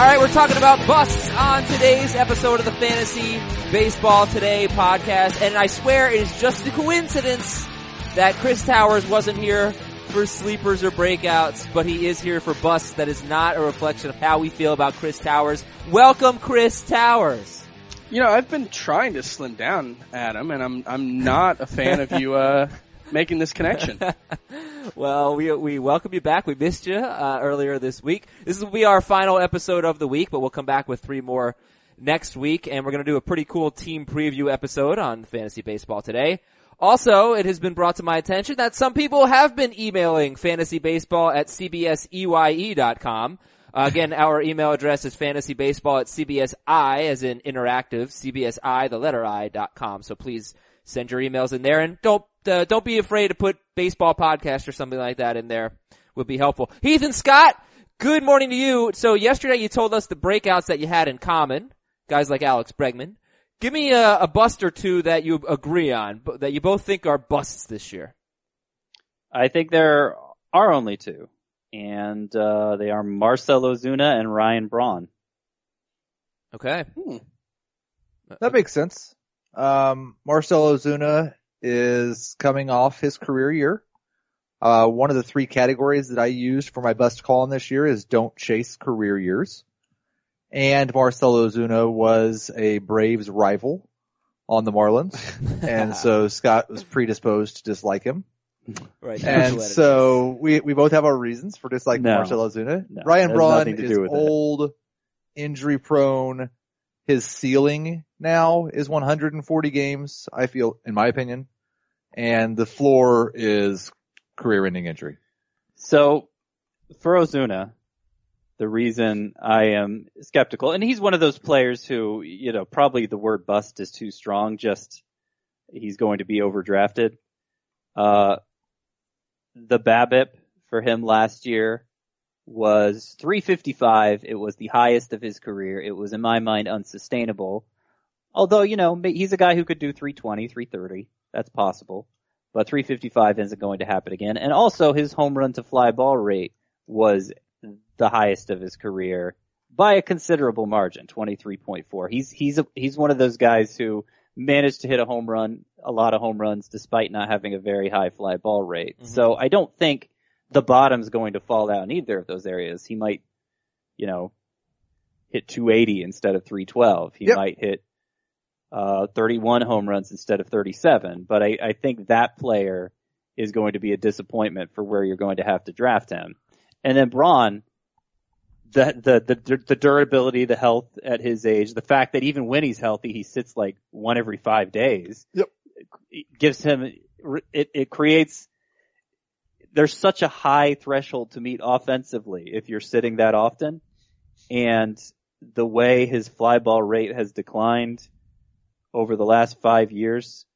right, we're talking about busts on today's episode of the Fantasy Baseball Today podcast, and I swear it is just a coincidence that Chris Towers wasn't here for sleepers or breakouts, but he is here for busts. That is not a reflection of how we feel about Chris Towers. Welcome, Chris Towers. You know, I've been trying to slim down, Adam, and I'm I'm not a fan of you uh, making this connection. well, we we welcome you back. We missed you uh, earlier this week. This will be our final episode of the week, but we'll come back with three more next week, and we're going to do a pretty cool team preview episode on fantasy baseball today. Also, it has been brought to my attention that some people have been emailing fantasy baseball at cbseye.com. Uh, again, our email address is fantasybaseball at cbsi, as in interactive, cbsi, the letter I, dot com. So please send your emails in there and don't, uh, don't be afraid to put baseball podcast or something like that in there. Would be helpful. Heath and Scott, good morning to you. So yesterday you told us the breakouts that you had in common. Guys like Alex Bregman. Give me a, a bust or two that you agree on, that you both think are busts this year. I think there are only two, and uh, they are Marcell Ozuna and Ryan Braun. Okay. Hmm. That makes sense. Um, Marcell Ozuna is coming off his career year. Uh, one of the three categories that I used for my best call in this year is don't chase career years. And Marcell Ozuna was a Braves rival on the Marlins. and so Scott was predisposed to dislike him. Right. And so we, we both have our reasons for disliking No. Marcell Ozuna. No, Ryan Braun is old, injury prone. His ceiling now is 140 games, I feel, in my opinion. And the floor is career ending injury. So for Ozuna, the reason I am skeptical, and he's one of those players who, you know, probably the word bust is too strong, just he's going to be overdrafted. Uh, the BABIP for him last year was 355. It was the highest of his career. It was in my mind unsustainable. Although, you know, he's a guy who could do 320, 330. That's possible. But 355 isn't going to happen again. And also his home run to fly ball rate was the highest of his career by a considerable margin, 23.4. He's, he's, a, he's one of those guys who managed to hit a home run, a lot of home runs despite not having a very high fly ball rate. Mm-hmm. So I don't think the bottom's going to fall out in either of those areas. He might, you know, hit 280 instead of 312. He Yep. might hit, uh, 31 home runs instead of 37. But I, I think that player is going to be a disappointment for where you're going to have to draft him. And then Braun, the, the, the, the durability, the health at his age, the fact that even when he's healthy, he sits like one every five days. Yep. Gives him, it, it creates, there's such a high threshold to meet offensively if you're sitting that often. And the way his fly ball rate has declined over the last five years,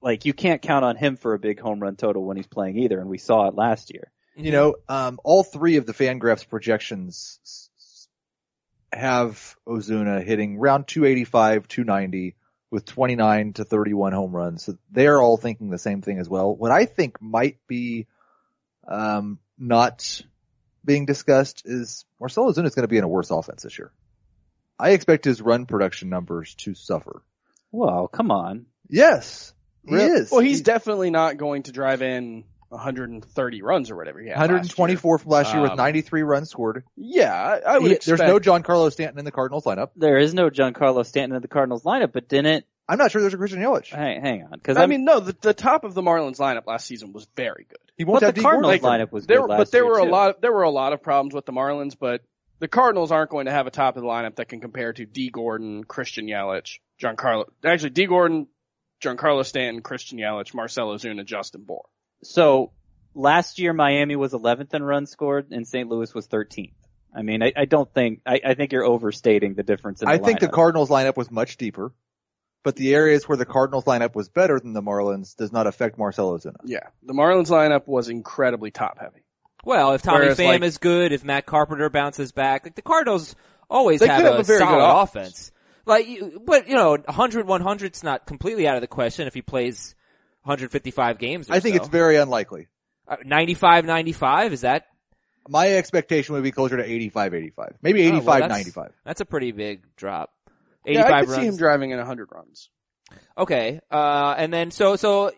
like you can't count on him for a big home run total when he's playing either, and we saw it last year. You know, um, all three of the Fangraphs projections have Ozuna hitting around 285, 290 with 29 to 31 home runs. So they're all thinking the same thing as well. What I think might be, um, not being discussed is Marcelo Ozuna is going to be in a worse offense this year. I expect his run production numbers to suffer. Well, come on. Yes, he Really? is. Well, he's He- definitely not going to drive in 130 runs or whatever he had. last year. 124 from last year with Um, 93 runs scored. Yeah, I, I would He- expect. there's no Giancarlo Stanton in the Cardinals lineup. There is no Giancarlo Stanton in the Cardinals lineup, but didn't, I'm not sure there's a Christian Yelich. hang, hang on, cause I mean, no, the, the top of the Marlins lineup last season was very good. He won't but have the D. Cardinals Gordon. lineup was There, good last but there year, were a too. lot. Of, there were a lot of problems with the Marlins, but the Cardinals aren't going to have a top of the lineup that can compare to Dee Gordon, Christian Yelich, Giancarlo. Actually, Dee Gordon, Giancarlo Stanton, Christian Yelich, Marcelo Ozuna, Justin Bour. So last year Miami was 11th in runs scored and St. Louis was 13th. I mean, I, I don't think, I, I think you're overstating the difference in the I think the. Cardinals lineup was much deeper, but the areas where the Cardinals lineup was better than the Marlins does not affect Marcelo Ozuna. Yeah, the Marlins lineup was incredibly top heavy. Well, if Tommy Whereas, Pham like- is good, if Matt Carpenter bounces back, like the Cardinals always They have, could have a, a very good solid offense. offense. Like, but you know, 100, 100's not completely out of the question if he plays 155 games. Or I think so. it's very unlikely. Uh, 95, 95. Is that My expectation would be closer to 85, 85. Maybe Oh, well, 85, that's- 95. That's a pretty big drop. 85 Yeah, I 85 could runs. see him driving in 100 runs. Okay. Uh, and then so, so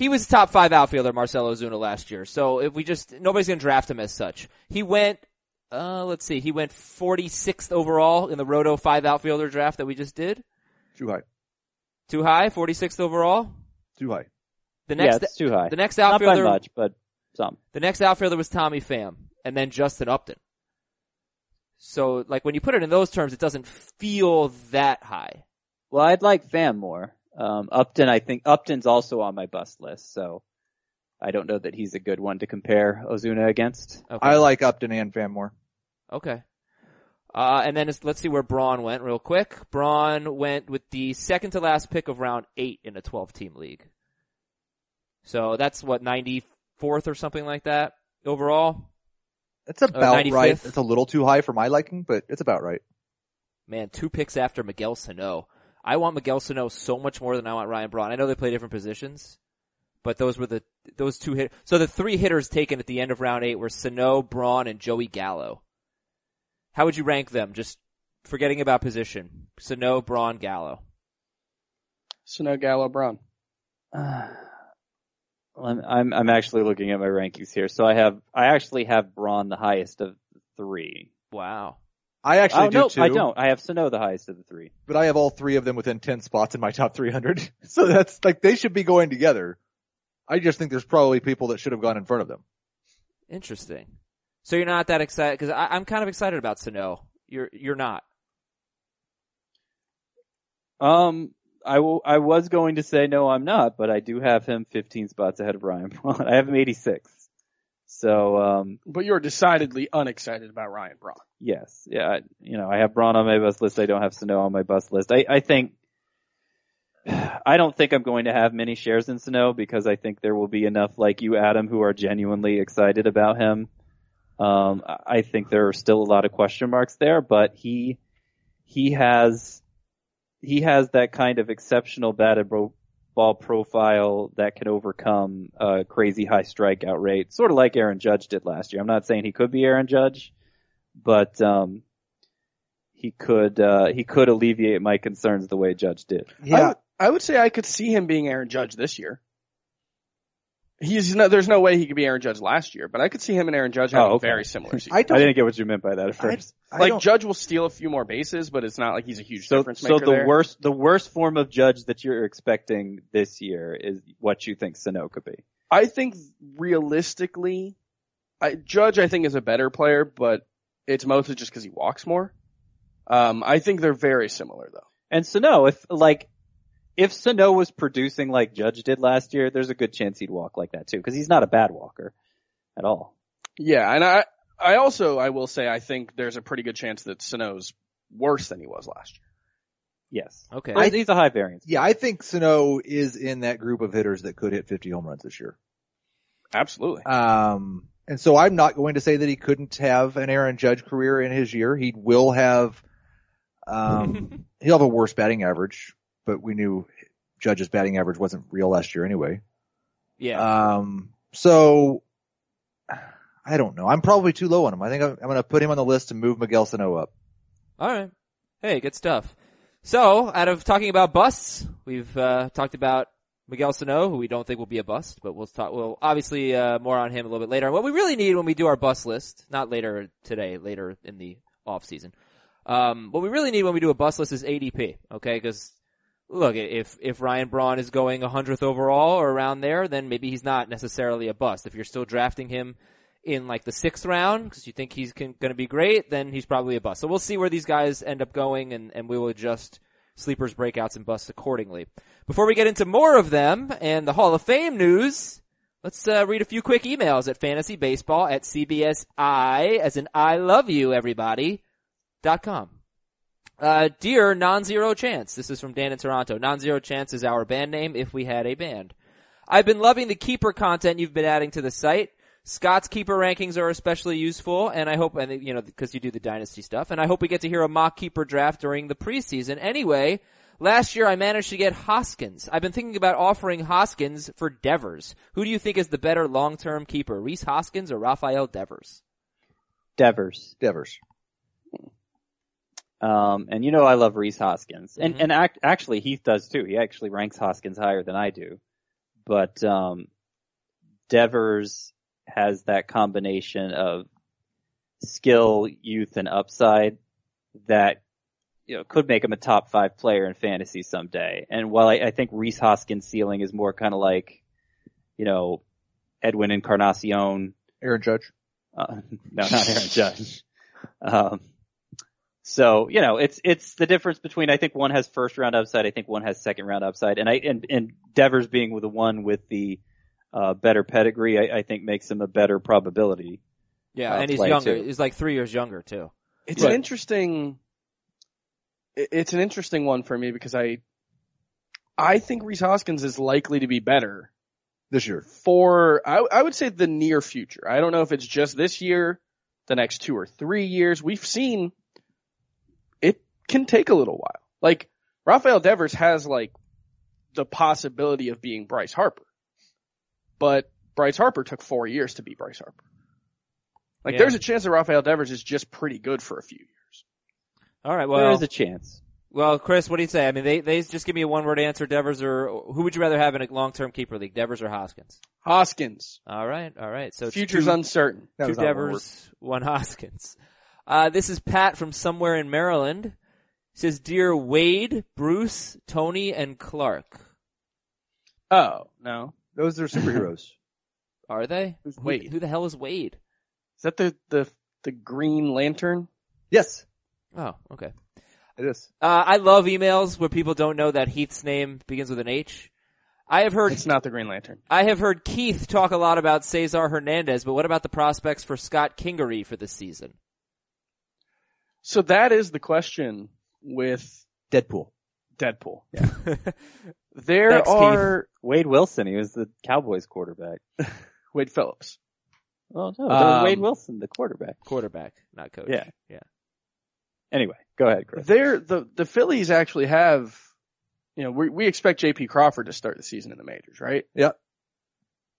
he was top five outfielder, Marcelo Zuna last year. So if we just, nobody's going to draft him as such. He went, uh, let's see, he went 46th overall in the Roto five outfielder draft that we just did. Too high. Too high, 46th overall. Too high. The yeah, next, it's too high. the next outfielder. Not by outfielder, much, but some. the next outfielder was Tommy Pham and then Justin Upton. So like when you put it in those terms, it doesn't feel that high. Well, I'd like Pham more. Um, Upton, I think Upton's also on my bust list, so I don't know that he's a good one to compare Ozuna against. Okay. I like Upton and Pham more. Okay. Uh, and then it's, let's see where Braun went real quick. Braun went with the second to last pick of round eight in a 12 team league. So that's what, 94th or something like that overall? It's about 95th? right. It's a little too high for my liking, but it's about right. Man, two picks after Miguel Sano. I want Miguel Sano so much more than I want Ryan Braun. I know they play different positions, but those were the, those two hit, so the three hitters taken at the end of round eight were Sano, Braun, and Joey Gallo. How would you rank them? Just forgetting about position. Sano, Braun, Gallo. Sano Gallo Braun. Uh, I'm, I'm I'm actually looking at my rankings here. So I have I actually have Braun the highest of three. Wow. I actually oh do no, too. I don't. I have Sano the highest of the three. But I have all three of them within 10 spots in my top 300. So that's like, they should be going together. I just think there's probably people that should have gone in front of them. Interesting. So you're not that excited because I'm kind of excited about Sano. You're you're not. Um, I will- I was going to say no, I'm not, but I do have him 15 spots ahead of Ryan Braun. I have him 86. So um, But you're decidedly unexcited about Ryan Braun. yes, yeah, I, you know, I have Braun on my bus list. I don't have Sano on my bus list. I I think. I don't think I'm going to have many shares in Sano because I think there will be enough like you, Adam, who are genuinely excited about him. Um, I- think there are still a lot of question marks there, but he, he has, he has that kind of exceptional batted bro- ball profile that can overcome a crazy high strikeout rate, sort of like Aaron Judge did last year. I'm not saying he could be Aaron Judge, but, um, he could, uh, he could alleviate my concerns the way Judge did. I would, I would say I could see him being Aaron Judge this year. He's no, there's no way he could be Aaron Judge last year, but I could see him and Aaron Judge having Oh, okay. very similar seasons. I I didn't get what you meant by that at first. I like don't- Judge will steal a few more bases, but it's not like he's a huge So, difference maker. so the there. worst, the worst form of judge that you're expecting this year is what you think Sano could be. I think realistically, I, Judge I think is a better player, but it's mostly just because he walks more. Um, I think they're very similar though. And Sano, if like, if Sano was producing like Judge did last year, there's a good chance he'd walk like that too, because he's not a bad walker at all. Yeah, and I, I also, I will say, I think there's a pretty good chance that Sano's worse than he was last year. Yes. Okay. He's- he's a high variance. yeah, I think Sano is in that group of hitters that could hit 50 home runs this year. Absolutely. Um, and so I'm not going to say that he couldn't have an Aaron Judge career in his year. He will have, um, he'll have a worse batting average, but we knew Judge's batting average wasn't real last year anyway. yeah. Um, so I don't know. I'm probably too low on him. I think I'm, I'm going to put him on the list and move Miguel Sano up. All right. Hey, good stuff. So, out of talking about busts, we've uh, talked about Miguel Sano, who we don't think will be a bust, but we'll talk. We'll obviously uh, more on him a little bit later. What we really need when we do our bust list, not later today, later in the off season. Um, what we really need when we do a bust list is ADP. Okay, because look, if if Ryan Braun is going 100th overall or around there, then maybe he's not necessarily a bust. If you're still drafting him in like the sixth round because you think he's going to be great, then he's probably a bust. So we'll see where these guys end up going, and and we will adjust sleepers, breakouts, and busts accordingly. Before we get into more of them and the Hall of Fame news, let's uh, read a few quick emails at fantasy baseball at cbsi as in I love you everybody dot com. Uh, dear non-zero chance. This is from Dan in Toronto. Non-zero chance is our band name if we had a band. I've been loving the keeper content you've been adding to the site. Scott's keeper rankings are especially useful, and I hope, and you know, because you do the dynasty stuff, and I hope we get to hear a mock keeper draft during the preseason. Anyway, last year I managed to get Hoskins. I've been thinking about offering Hoskins for Devers. Who do you think is the better long-term keeper, Rhys Hoskins or Rafael Devers? Devers. Devers. Um, and you know I love Rhys Hoskins, and Mhm. and act, actually Heath does too. He actually ranks Hoskins higher than I do, but um, Devers has that combination of skill, youth, and upside that you know could make him a top five player in fantasy someday. And while I, I think Rhys Hoskins' ceiling is more kind of like, you know, Edwin Encarnacion, Aaron Judge. uh, no, not Aaron Judge. Um, so you know, it's it's the difference between I think one has first round upside, I think one has second round upside, and I and, and Devers being the one with the uh, better pedigree, I, I think makes him a better probability. Yeah, uh, and he's younger. too. He's like three years younger too. It's Right. an interesting. It's an interesting one for me because I, I think Rhys Hoskins is likely to be better This year. for I, I would say the near future. I don't know if it's just this year, the next two or three years. We've seen it can take a little while. Like Rafael Devers has like the possibility of being Bryce Harper, but Bryce Harper took four years to be Bryce Harper. Like Yeah. there's a chance that Rafael Devers is just pretty good for a few years. All right. Well, there is a chance. well, Chris, what do you say? I mean, they they just give me a one word answer: Devers or who would you rather have in a long term keeper league? Devers or Hoskins? Hoskins, All right. All right. So it's future's two, uncertain. That two was not one word. Devers, one Hoskins. Uh, this is Pat from somewhere in Maryland. He says, "Dear Wade, Bruce, Tony, and Clark." Oh no, Those are superheroes. Are they? Who's Who- Wade? Who, the hell is Wade? is that the the the Green Lantern? yes, Oh, okay. it is. Uh, I love emails where people don't know that Heath's name begins with an H. I have heard It's not the Green Lantern. I have heard Keith talk a lot about Cesar Hernandez, but what about the prospects for Scott Kingery for this season? So that is the question with Deadpool. Deadpool. Yeah. there Thanks, Keith. are Wade Wilson, he was the Cowboys quarterback. Wade Phillips. Oh no, that Um, Wade Wilson, the quarterback. Quarterback, not coach. Yeah. Yeah. Anyway, go ahead, Chris. There, the the Phillies actually have, you know, we we expect J.P. Crawford to start the season in the majors, right? Yep.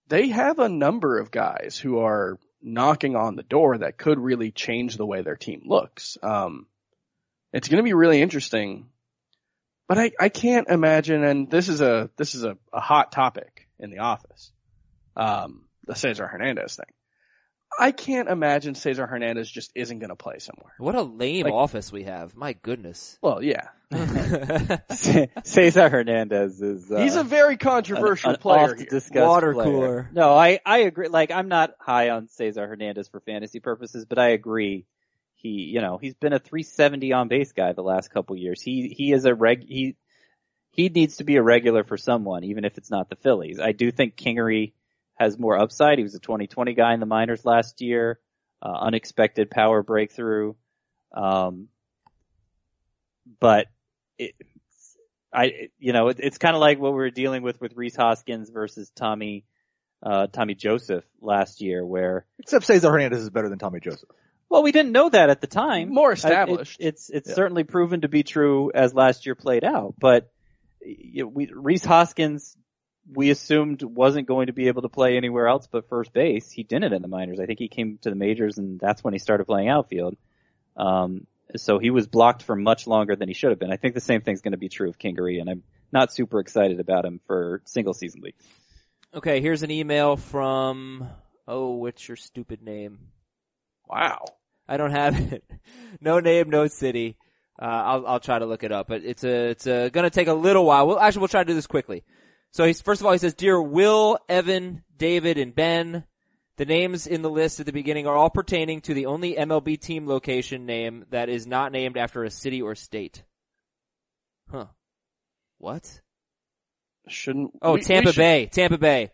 They have a number of guys who are knocking on the door that could really change the way their team looks. Um, it's going to be really interesting, but I I can't imagine, and this is a this is a, a hot topic in the office, um, the Cesar Hernandez thing. I can't imagine Cesar Hernandez just isn't going to play somewhere. What a lame Like- office we have. My goodness. Well, yeah, Cesar Hernandez is uh, He's a very controversial an player here. Water player. cooler. No, I I agree. Like I'm not high on Cesar Hernandez for fantasy purposes, but I agree. He, you know, he's been a 370 on base guy the last couple years. He he is a reg. He he needs to be a regular for someone, even if it's not the Phillies. I do think Kingery has more upside. He was a 2020 guy in the minors last year. Uh, unexpected power breakthrough. Um, but it, I, you know, it, it's kind of like what we were dealing with with Rhys Hoskins versus Tommy, uh, Tommy Joseph last year, where Except Cesar Hernandez is better than Tommy Joseph. Well, we didn't know that at the time. More I- it- established. it's it's Yeah. certainly proven to be true as last year played out. But you know, we, Rhys Hoskins, we assumed wasn't going to be able to play anywhere else but first base. He didn't in the minors. I think he came to the majors, and that's when he started playing outfield. Um, so he was blocked for much longer than he should have been. I think the same thing's going to be true of Kingery, and I'm not super excited about him for single season league. okay, here's an email from, oh, what's your stupid name? wow. I don't have it. no name, no city. Uh, I'll, I'll try to look it up, but it's a, it's a, gonna take a little while. Well, actually, we'll try to do this quickly. So he's, first of all, he says, Dear Will, Evan, David, and Ben, the names in the list at the beginning are all pertaining to the only MLB team location name that is not named after a city or state. Huh. What? Shouldn't Oh, we- we Tampa should- Bay. Tampa Bay.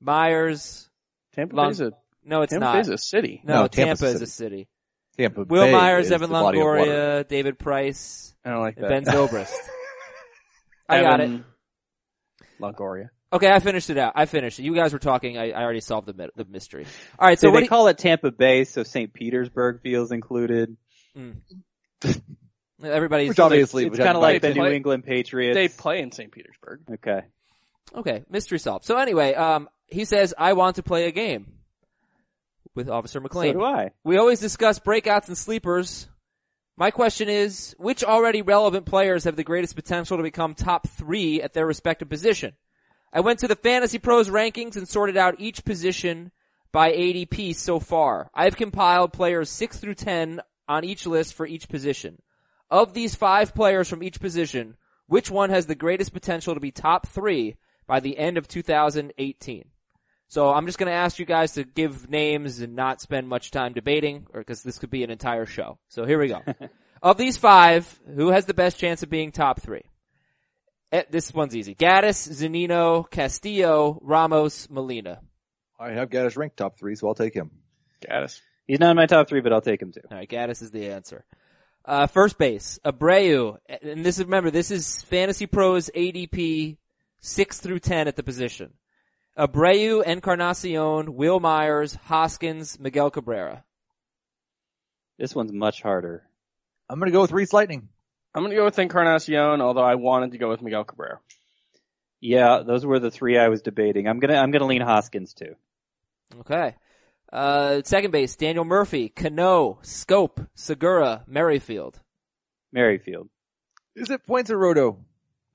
Myers. Tampa Long- Bay's a No, it's Tampa not. Bay's a city. no, No, Tampa's Tampa is a city. Tampa Will Bay Myers, is Evan the body of water. Longoria, David Price, I don't like that. Ben Zobrist. I got it. Longoria. Okay, I finished it out. I finished it. You guys were talking. I, I already solved the, the mystery. All right, so So what they do call it Tampa Bay, so St. Petersburg feels included. you, everybody's Which obviously It's kind of like be- the play- New England Patriots. They play in St. Petersburg. okay. okay. Mystery solved. So anyway, um, he says I want to play a game. With Officer McLean. So do I. We always discuss breakouts and sleepers. My question is, which already relevant players have the greatest potential to become top three at their respective position? I went to the Fantasy Pros rankings and sorted out each position by ADP so far. I've compiled players 6 through 10 on each list for each position. Of these five players from each position, which one has the greatest potential to be top three by the end of 2018? So I'm just going to ask you guys to give names and not spend much time debating, or because this could be an entire show. So here we go. of these five, who has the best chance of being top three? Eh, This one's easy. Gattis, Zunino, Castillo, Ramos, Molina. I have Gattis ranked top three, so I'll take him. Gattis. He's not in my top three, but I'll take him too. All right, Gattis is the answer. Uh, first base, Abreu, and this is remember this is Fantasy Pros ADP six through ten at the position. Abreu, Encarnacion, Wil Myers, Hoskins, Miguel Cabrera. This one's much harder. I'm gonna go with Rhys Lightning. I'm gonna go with Encarnacion, although I wanted to go with Miguel Cabrera. Yeah, those were the three I was debating. I'm gonna I'm gonna lean Hoskins too. Okay. Uh, second base, Daniel Murphy, Cano, Schoop, Segura, Merrifield. Merrifield. Is it points or Roto?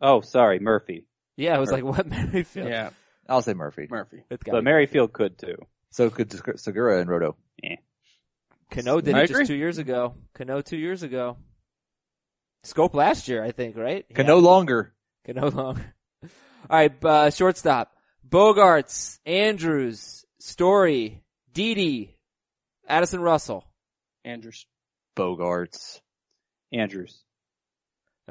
Oh, sorry, Murphy. Yeah, I was like, what Merrifield? Yeah, I'll say Murphy. Murphy. It's got But Merrifield could too. So could Segura and Roto. Cano did I it just two years ago. Cano two years ago. Schoop last year, I think, right? Can no longer. Can no longer. All right, uh, shortstop. Bogaerts, Andrus, Story, Didi, Addison Russell. Andrus. Bogaerts. Andrus.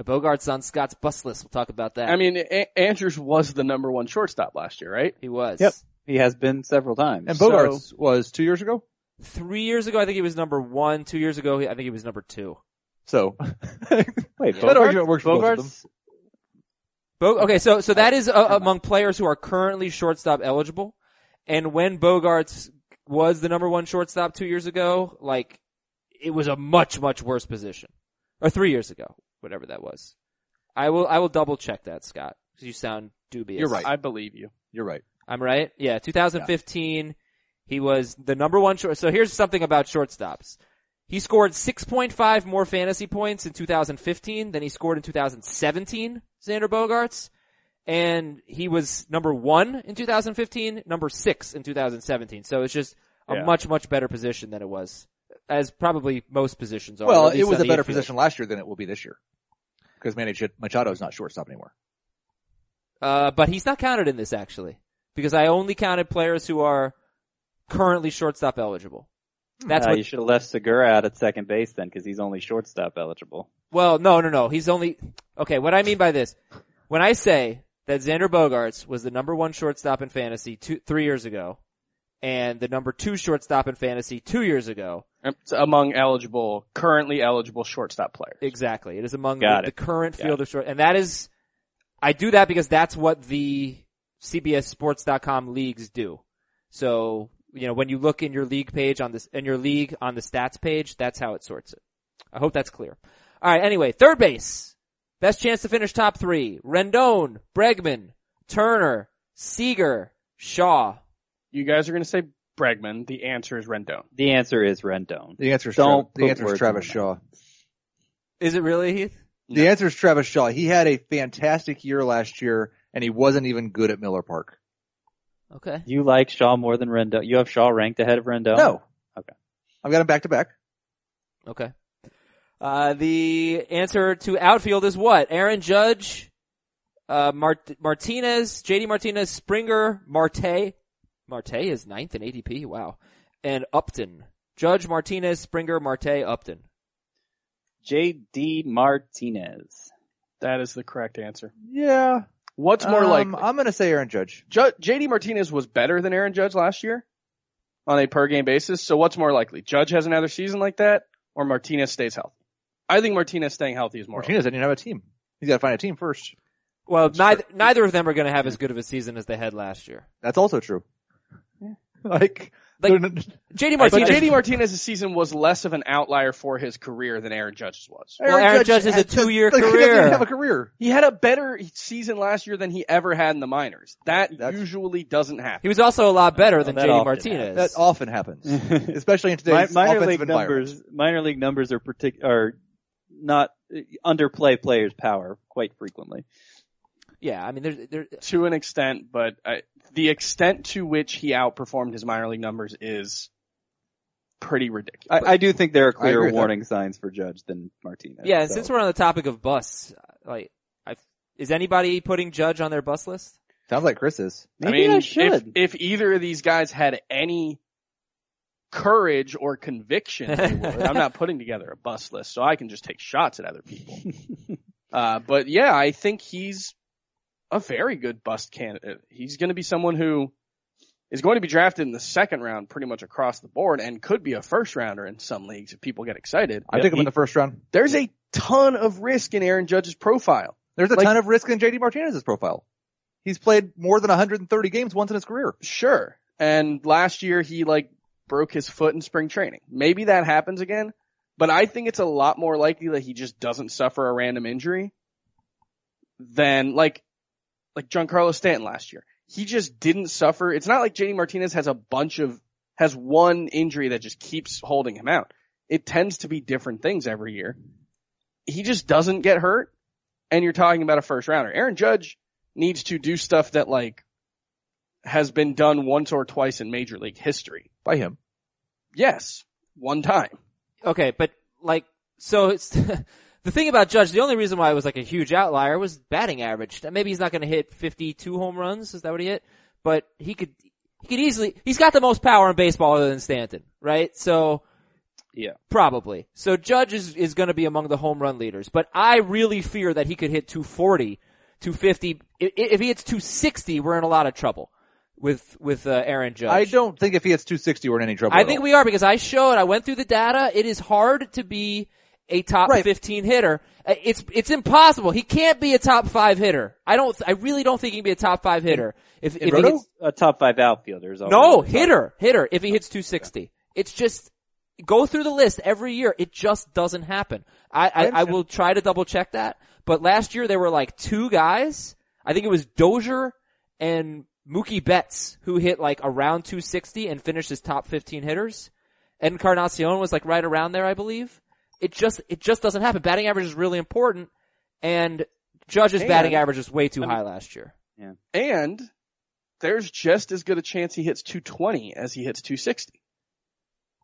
Bogaerts on Scott's bus list. We'll talk about that. I mean, A- Andrus was the number one shortstop last year, right? he was. Yep. He has been several times. And Bogaerts was two years ago. Three years ago, I think he was number one. Two years ago, I think he was number two. So Wait, that argument works for both of them. Bogaerts? Bo- okay, so so that is uh, among players who are currently shortstop eligible. And when Bogaerts was the number one shortstop two years ago, like it was a much much worse position, or three years ago, whatever that was. I will I will double check that, Scott, because you sound dubious. You're right. I believe you. You're right. I'm right. Yeah, 2015, he was the number one short. So here's something about shortstops. He scored 6.5 more fantasy points in 2015 than he scored in 2017, Xander Bogaerts. And he was number one in 2015, number six in 2017. So it's just a Yeah. much, much better position than it was. As probably most positions are. Well, it was a better infield. position last year than it will be this year. Because Manny Machado is not shortstop anymore. Uh, but he's not counted in this actually. Because I only counted players who are currently shortstop eligible. That's Uh, what you should have left Segura out at second base then, because he's only shortstop eligible. Well, no, no, no. He's only, okay, what I mean by this, when I say that Xander Bogaerts was the number one shortstop in fantasy two, three years ago, and the number two shortstop in fantasy two years ago, It's among eligible, currently eligible shortstop players. exactly. It is among the, it. the current Got field of short, and that is, I do that because that's what the CBSSports.com leagues do. So, you know, when you look in your league page on this, in your league on the stats page, that's how it sorts it. I hope that's clear. Alright, anyway, third base. Best chance to finish top three. Rendon, Bregman, Turner, Seager, Shaw. You guys are going to say Bregman. The answer is Rendon. The answer is Rendon. The answer is Don't Tra- the answer is Travis Shaw. Is it really Heath? The answer is Travis Shaw. He had a fantastic year last year, and he wasn't even good at Miller Park. Okay. You like Shaw more than Rendon? You have Shaw ranked ahead of Rendon? No. Okay. I've got him back to back. Okay. Uh, the answer to outfield is what? Aaron Judge, uh, Mart- Martinez, JD Martinez, Springer, Marte. Marte is ninth in ADP. Wow. And Upton. Judge, Martinez, Springer, Marte, Upton. J.D. Martinez. That is the correct answer. Yeah. What's more Um, likely? I'm gonna say Aaron Judge. Ju- JD Martinez was better than Aaron Judge last year on a per game basis. So what's more likely? Judge has another season like that or Martinez stays healthy? I think Martinez staying healthy is more. Martinez didn't have a team. He's got to find a team first. Well, neither, neither of them are going to have as good of a season as they had last year. That's also true. like like No, no, no. JD But Martinez. JD Martinez's season was less of an outlier for his career than Aaron Judge's was. Well, Aaron Judge is a two-year like, He career. doesn't have a career. He had a better season last year than he ever had in the minors. That That's- usually doesn't happen. he was also a lot better than JD often Martinez. That often happens, especially in Mi- today's minor offensive league environment. numbers, minor league numbers are partic- are not uh, underplay players' power quite frequently. Yeah, I mean, there's there. to an extent, but I, the extent to which he outperformed his minor league numbers is pretty ridiculous. I, I do think there are clearer with that. warning signs for Judge than Martinez. Yeah, so. since we're on the topic of busts, like, i is anybody putting Judge on their bus list? Sounds like Chris is. maybe I mean, should. If, if either of these guys had any courage or conviction, would. I'm not putting together a bus list, so I can just take shots at other people. uh, but yeah, I think he's a very good bust candidate. He's going to be someone who is going to be drafted in the second round pretty much across the board and could be a first rounder in some leagues if people get excited. I took him in the first round. There's a ton of risk in Aaron Judge's profile. There's a Like- ton of risk in JD Martinez's profile. He's played more than 130 games once in his career. Sure. And last year he like broke his foot in spring training. Maybe that happens again, but I think it's a lot more likely that he just doesn't suffer a random injury than like, like Giancarlo Stanton last year. He just didn't suffer. It's not like JD Martinez has a bunch of, has one injury that just keeps holding him out. It tends to be different things every year. He just doesn't get hurt and you're talking about a first rounder. Aaron Judge needs to do stuff that like has been done once or twice in major league history. By him. Yes, one time. Okay, but like, so it's the thing about Judge. The only reason why it was like a huge outlier was batting average. Maybe he's not going to hit 52 home runs. Is that what he hit? But he could, he could easily. He's got the most power in baseball other than Stanton, right? So yeah. probably. So Judge is is going to be among the home run leaders. But I really fear that he could hit 240, 250. If, if he hits 260, we're in a lot of trouble with with uh, Aaron Judge. I don't think if he hits 260 we're in any trouble. I think all. we are because I showed, I went through the data. It is hard to be a top Right. 15 hitter. Uh, It's, it's impossible. He can't be a top five hitter. I don't, I really don't think he can be a top five hitter. If, if he Roto? hits, A top five outfielder is always no, hitter, hitter, if he hits 260. It's just, go through the list every year. It just doesn't happen. I, I, I understand. will try to double check that. But last year there were like two guys. I think it was Dozier and Mookie Betts who hit like around 260 and finished as top 15 hitters. Encarnacion was like right around there, I believe. It just, it just doesn't happen. Batting average is really important and Judge's And- batting average is way too I mean- high last year. Yeah. And there's just as good a chance he hits 220 as he hits 260.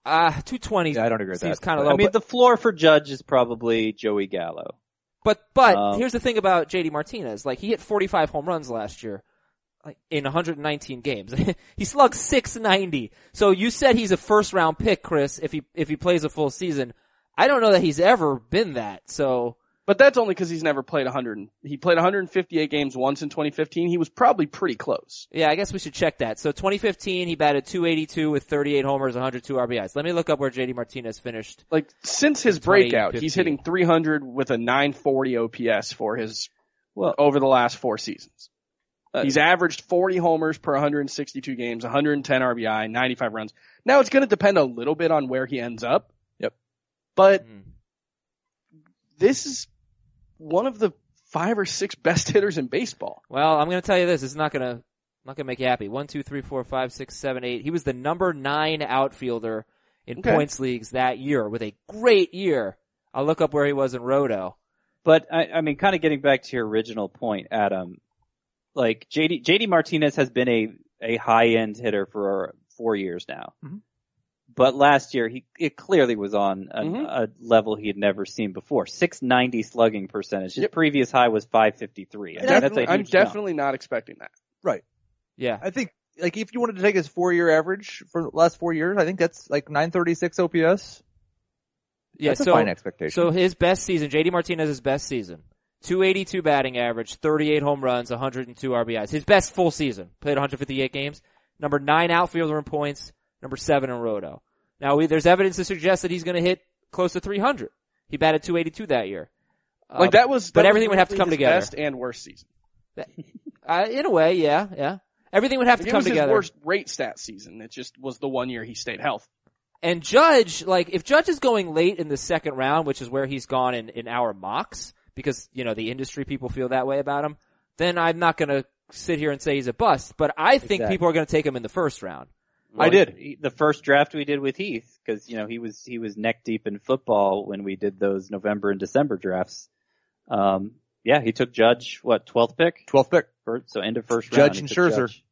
Uh, 220 Yeah, I don't agree with seems that. kind of low. I mean, but- the floor for Judge is probably Joey Gallo. But but Um, here's the thing about JD Martinez. Like he hit 45 home runs last year, like in 119 games. he slugged 690. So you said he's a first round pick, Chris. If he if he plays a full season, I don't know that he's ever been that. So But that's only because he's never played 100. He played 158 games once in 2015. He was probably pretty close. yeah, I guess we should check that. So 2015, he batted 282 with 38 homers, 102 RBIs. Let me look up where JD Martinez finished. Like since his breakout, he's hitting 300 with a 940 OPS for his Well, over the last four seasons. Uh, He's averaged 40 homers per 162 games, 110 RBI, 95 runs. Now it's going to depend a little bit on where he ends up. Yep. But Hmm. this is one of the five or six best hitters in baseball. Well, I'm going to tell you this. It's not going to not going to make you happy. One, two, three, four, five, six, seven, eight. He was the number nine outfielder in Okay. points leagues that year with a great year. I'll look up where he was in Roto. But I, I mean, kind of getting back to your original point, Adam. Like JD JD Martinez has been a a high end hitter for four years now. Mhm. But last year, he it clearly was on a, Mhm. a level he had never seen before. 690 slugging percentage. His Yep. previous high was 553. I mean, that's I'm huge jump. definitely not expecting that. Right. Yeah. I think like if you wanted to take his four year average for the last four years, I think that's like 936 OPS. Yeah. That's a so, fine expectation. so his best season, JD Martinez's best season, 282 batting average, 38 home runs, 102 RBIs. His best full season. Played 158 games. Number nine outfielder in points. Number seven in Roto. Now we, there's evidence to suggest that he's going to hit close to 300. He batted 282 that year. Like Uh, that was, but everything was would have to come his together. Best and worst season. Uh, in a way, yeah, yeah. Everything would have to Like, it come was together. his worst rate stat season. It just was the one year he stayed healthy. And Judge, like, if Judge is going late in the second round, which is where he's gone in, in our mocks, because, you know, the industry people feel that way about him, then I'm not gonna sit here and say he's a bust, but I think Exactly. people are gonna take him in the first round. I did. He- The first draft we did with Heath, because you know he was he was neck deep in football when we did those November and December drafts. Um, yeah, he took Judge what twelfth pick, 12th pick. First- so end of first Judge round. he and Scherzer. Judge.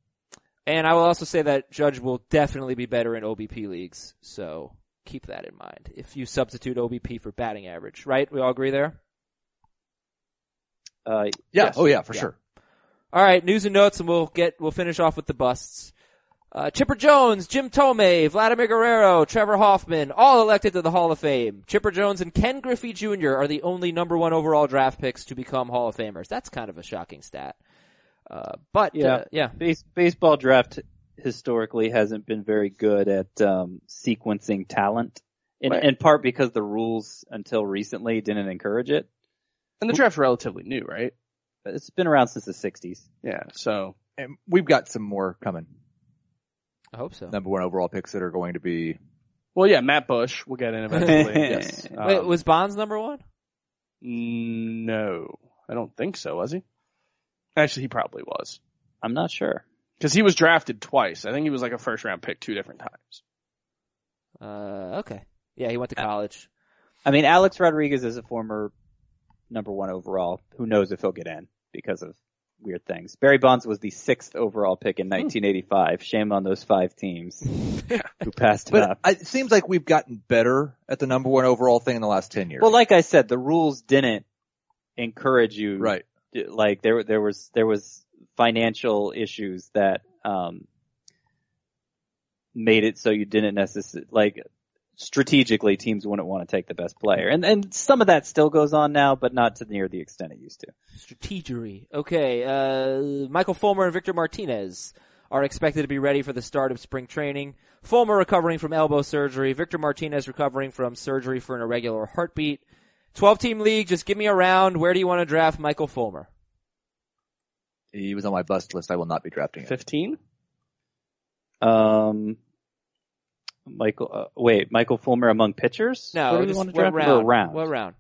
And I will also say that Judge will definitely be better in OBP leagues, so keep that in mind. If you substitute OBP for batting average, right? We all agree there? Uh, Yeah. yes. Oh yeah, for Yeah. sure. All right, news and notes, and we'll get we'll finish off with the busts. Uh, Chipper Jones, Jim Thome, Vladimir Guerrero, Trevor Hoffman, all elected to the Hall of Fame. Chipper Jones and Ken Griffey Jr. are the only number one overall draft picks to become Hall of Famers. That's kind of a shocking stat. Uh, but Yeah. uh, yeah, Base, baseball draft historically hasn't been very good at um, sequencing talent, in, Right. in part because the rules until recently didn't encourage it. And the draft's relatively new, right? It's been around since the '60s. Yeah. So And we've got some more coming. I hope so. Number one overall picks that are going to be. Well, yeah, Matt Bush. We'll get in eventually. Yes. Um, Wait, was Bonds number one? no, I don't think so. Was he? Actually, he probably was I'm not sure. because he was drafted twice. I think he was like a first round pick two different times. Uh, okay. Yeah, he went to college. I mean, Alex Rodriguez is a former number one overall. Who knows if he'll get in because of weird things. Barry Bonds was the sixth overall pick in 1985. Shame on those five teams who passed him But up. It seems like we've gotten better at the number one overall thing in the last ten years. Well, like I said, the rules didn't encourage you. right. Like there, there was, there was financial issues that, um, made it so you didn't necessarily, like, strategically teams wouldn't want to take the best player. And, and some of that still goes on now, but not to near the extent it used to. Strategery. Okay, uh, Michael Fulmer and Victor Martinez are expected to be ready for the start of spring training. Fulmer recovering from elbow surgery. Victor Martinez recovering from surgery for an irregular heartbeat. 12 team league, just give me a round. Where do you want to draft Michael Fulmer? He was on my bust list. I will not be drafting him. Fifteen. Um, Michael, uh, wait, Michael Fulmer among pitchers? No, What do we just want to what round? or round? What round?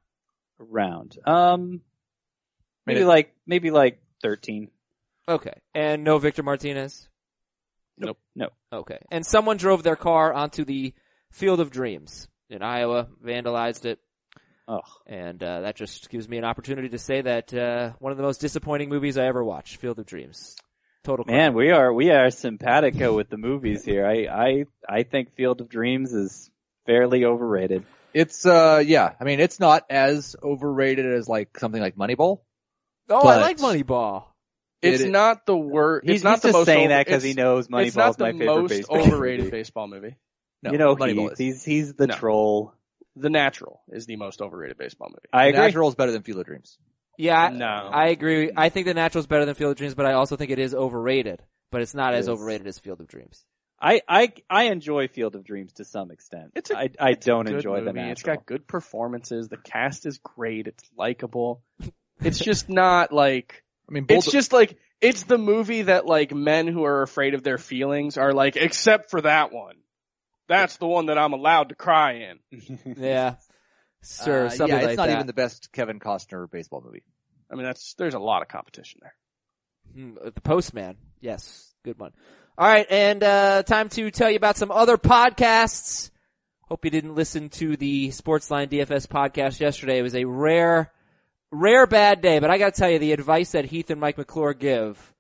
Round. Um, maybe Minute. like, maybe like 13. Okay. And no Victor Martinez? Nope. No. Okay. And someone drove their car onto the Field of Dreams in Iowa, vandalized it. Oh. And uh, that just gives me an opportunity to say that uh, one of the most disappointing movies I ever watched, Field of Dreams. Total crap. Man, we are, we are simpatico with the movies here. I, I, I think Field of Dreams is fairly overrated. It's uh yeah. I mean, it's not as overrated as like something like Moneyball. Oh, I but- like Moneyball. It's It- not the worst. He's, It's not he's the just most saying over- that because he it's- knows It's not Moneyball's the my favorite most baseball overrated movie. baseball movie. No, you know, Moneyball Heath, is. he's, he's the No. troll. The Natural is the most overrated baseball movie. I agree. Natural is better than Field of Dreams. Yeah, I, No. I agree. I think The Natural is better than Field of Dreams, but I also think it is overrated. But it's not It as is. overrated as Field of Dreams. I, I, I enjoy Field of Dreams to some extent. It's a- I, I don't Good enjoy the natural. It's got good performances. The cast is great. It's likable. It's just not like I mean, it's just like it's the movie that like men who are afraid of their feelings are like, except for that one. That's the one that I'm allowed to cry in. Yeah. Sure, uh, something yeah, it's like not that. even the best Kevin Costner baseball movie. I mean, that's there's a lot of competition there. Hmm, The Postman. Yes. Good one. All right. And, uh, time to tell you about some other podcasts. Hope you didn't listen to the Sportsline DFS podcast yesterday. It was a rare, rare bad day, but I gotta tell you, the advice that Heath and Mike McClure give,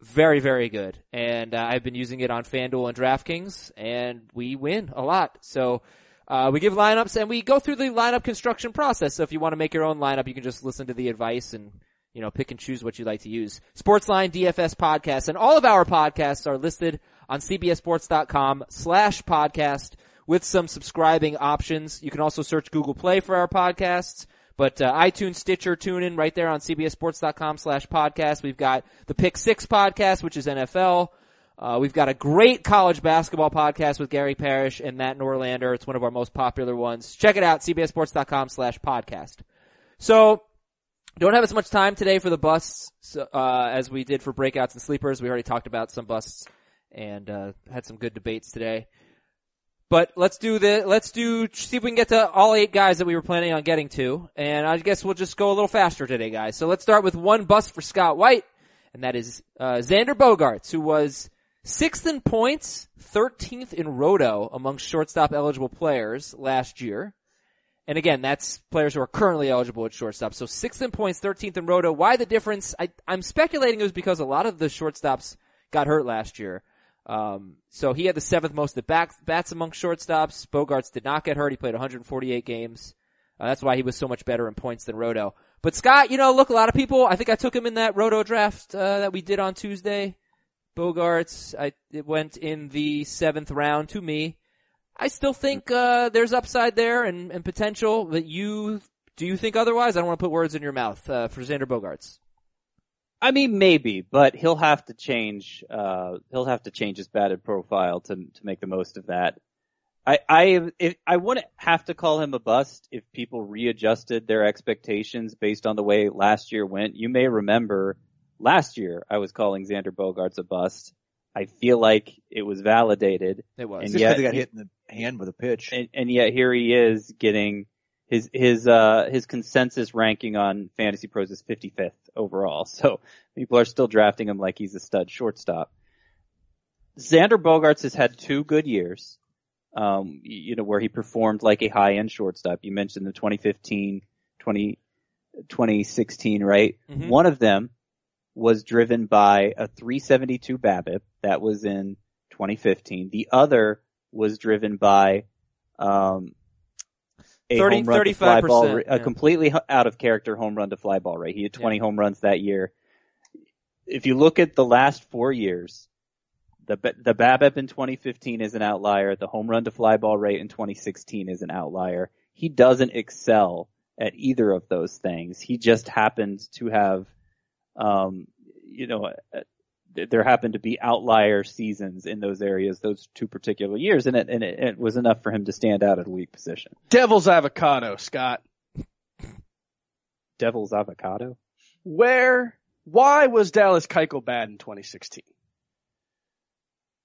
very, very good. And, uh, I've been using it on FanDuel and DraftKings, and we win a lot. So, uh, we give lineups and we go through the lineup construction process. So if you want to make your own lineup, you can just listen to the advice and, you know, pick and choose what you like to use. Sportsline DFS podcast and all of our podcasts are listed on cbssports.com slash podcast with some subscribing options. You can also search Google Play for our podcasts. But uh, iTunes, Stitcher, TuneIn, right there on cbssports.com slash podcast. We've got the Pick Six podcast, which is NFL. Uh, we've got a great college basketball podcast with Gary Parrish and Matt Norlander. It's one of our most popular ones. Check it out, cbssports.com slash podcast. So, Don't have as much time today for the busts uh, as we did for breakouts and sleepers. We already talked about some busts and uh, had some good debates today. But let's do the let's do see if we can get to all eight guys that we were planning on getting to, and I guess we'll just go a little faster today, guys. So let's start with one bust for Scott White, and that is uh, Xander Bogaerts, who was sixth in points, thirteenth in roto among shortstop eligible players last year. And again, that's players who are currently eligible at shortstop. So sixth in points, 13th in roto. Why the difference? I, I'm speculating it was because a lot of the shortstops got hurt last year. Um, so he had the seventh most at bats, bats among shortstops. Bogaerts did not get hurt. He played 148 games. Uh, that's why he was so much better in points than Roto. But Scott, you know, look, a lot of people, I think I took him in that Roto draft, uh, that we did on Tuesday. Bogaerts, I, it went in the seventh round to me. I still think, uh, there's upside there and, and potential that you, do you think otherwise? I don't want to put words in your mouth, uh, for Xander Bogaerts. I mean, maybe, but he'll have to change. Uh, he'll have to change his batted profile to to make the most of that. I I I wouldn't have to call him a bust if people readjusted their expectations based on the way last year went. You may remember last year I was calling Xander Bogaerts a bust. I feel like it was validated. It was. And Just yet because he got hit in the hand with a pitch. and, and yet here he is getting his his uh his consensus ranking on Fantasy Pros is 55th overall. So people are still drafting him like he's a stud shortstop. Xander Bogaerts has had two good years, um, you know, where he performed like a high end shortstop. You mentioned the 2015, 20, 2016, right? Mhm. One of them was driven by a 372 BABIP. That was in 2015. The other was driven by, um, a 30 home run to fly ball, 35%, a yeah. completely out of character home run to fly ball rate. He had 20 home runs that year. If you look at the last four years, the the BABIP in 2015 is an outlier. The home run to fly ball rate in 2016 is an outlier. He doesn't excel at either of those things. He just happens to have, um, you know, uh, there happened to be outlier seasons in those areas, those two particular years, and it and it, it was enough for him to stand out at a weak position. Devil's avocado, Scott. Devil's avocado. Where, why was Dallas Keuchel bad in 2016?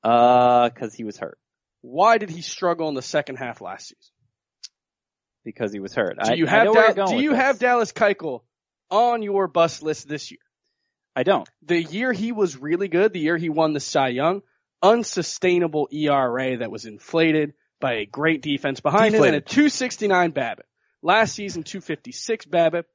Uh, cause he was hurt. Why did he struggle in the second half last season? Because he was hurt. Do you I have where going do you this. have Dallas Keuchel on your bus list this year? I don't. The year he was really good, the year he won the Cy Young, unsustainable ERA that was inflated by a great defense behind him and a 269 BABIP. Last season, 256 BABIP.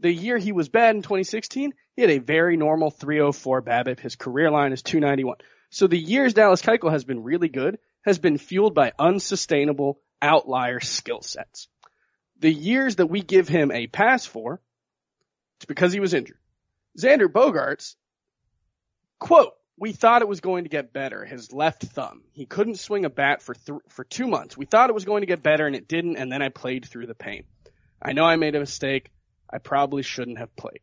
The year he was bad in 2016, he had a very normal 304 BABIP. His career line is 291. So the years Dallas Keuchel has been really good has been fueled by unsustainable outlier skill sets. The years that we give him a pass for, it's because he was injured. Xander Bogaerts, quote, we thought it was going to get better. His left thumb. He couldn't swing a bat for th- for two months. We thought it was going to get better and it didn't and then I played through the pain. I know I made a mistake. I probably shouldn't have played.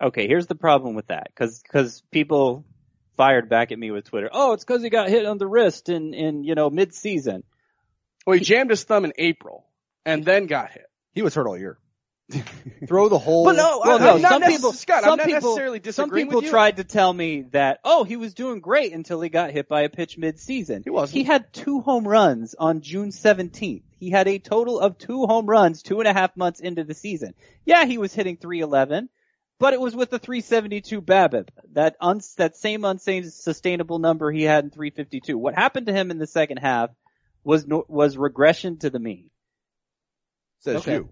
Okay, here's the problem with that. Cause, cause people fired back at me with Twitter. Oh, it's cause he got hit on the wrist in, in, you know, mid-season. Well, he jammed his thumb in April and then got hit. He was hurt all year. Throw the whole. But no, Well, no, some necess- people, Scott, some I'm not people, necessarily some people tried to tell me that, oh, he was doing great until he got hit by a pitch mid-season. He wasn't. He had two home runs on June 17th. He had a total of two home runs two and a half months into the season. Yeah, he was hitting 311, but it was with the 372 BABIP. That uns, that same unsustainable number he had in 352. What happened to him in the second half was no, was regression to the mean. says Okay. you.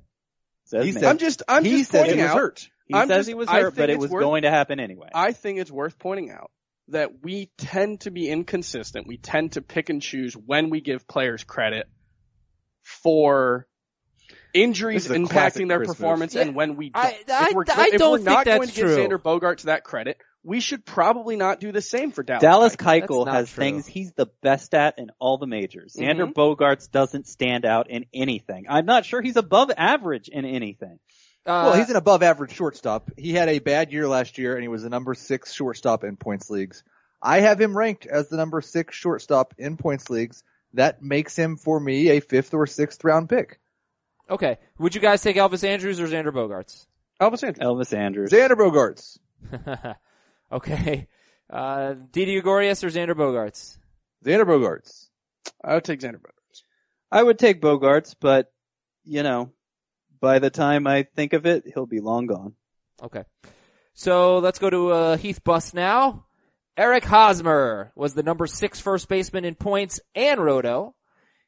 Says He me. said- I'm just, I'm he just said pointing he was out. hurt. he I'm says just- he was hurt, but it was worth- going to happen anyway. I think it's worth pointing out that we tend to be inconsistent. We tend to pick and choose when we give players credit for injuries This is a classic impacting their Chris performance Yeah, and when we don't. I- I- if we're, I if don't we're think not that's going to give true. Xander to that credit, we should probably not do the same for Dallas. Dallas Keuchel. Keuchel has true. things he's the best at in all the majors. Xander Mhm. Bogaerts doesn't stand out in anything. I'm not sure he's above average in anything. Uh, Well, he's an above average shortstop. He had a bad year last year and he was the number six shortstop in points leagues. I have him ranked as the number six shortstop in points leagues. That makes him for me a fifth or sixth round pick. okay. Would you guys take Elvis Andrus or Xander Bogaerts? Elvis Andrus. Elvis Andrus. Xander Bogaerts. okay. Uh, Didi Gregorius or Xander Bogaerts? Xander Bogaerts. I would take Xander Bogaerts. I would take Bogaerts, but you know, by the time I think of it, he'll be long gone. Okay. So let's go to uh, Heath Bus now. Eric Hosmer was the number six first baseman in points and roto.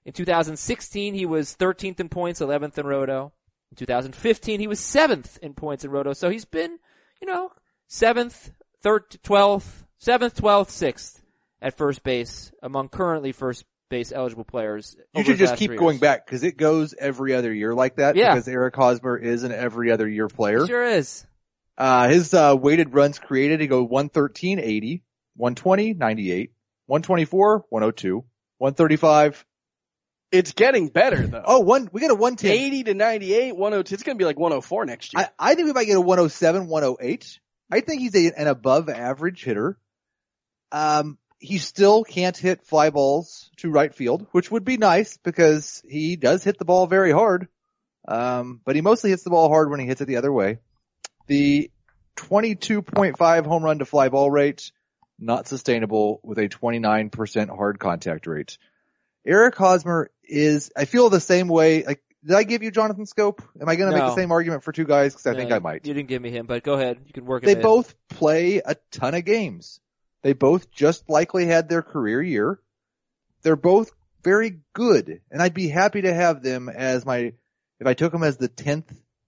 In 2016, he was 13th in points, 11th in roto. In 2015, he was 7th in points and roto. So he's been, you know, 7th, 3rd, 12th, 7th, 12th, 6th at first base among currently first base eligible players. You should just keep going years. back because it goes every other year like that. Yeah. Because Eric Hosmer is an every other year player. Sure is. Uh, his, uh, weighted runs created, he go 113, 80, 120, 98, 124, 102, 135. It's getting better though. Oh, one, we got a 110. 80 to 98, 102. It's going to be like 104 next year. I, I think we might get a 107, 108. I think he's a, an above average hitter. Um, he still can't hit fly balls to right field, which would be nice because he does hit the ball very hard. Um, but he mostly hits the ball hard when he hits it the other way. The 22.5 home run to fly ball rate, not sustainable with a 29% hard contact rate. Eric Hosmer is, I feel the same way, like, did I give you Jonathan Schoop? Am I going to make the same argument for two guys? Cause I think I might. You didn't give me him, but go ahead. You can work it They in. both play a ton of games. They both just likely had their career year. They're both very good, and I'd be happy to have them as my, if I took them as the 10th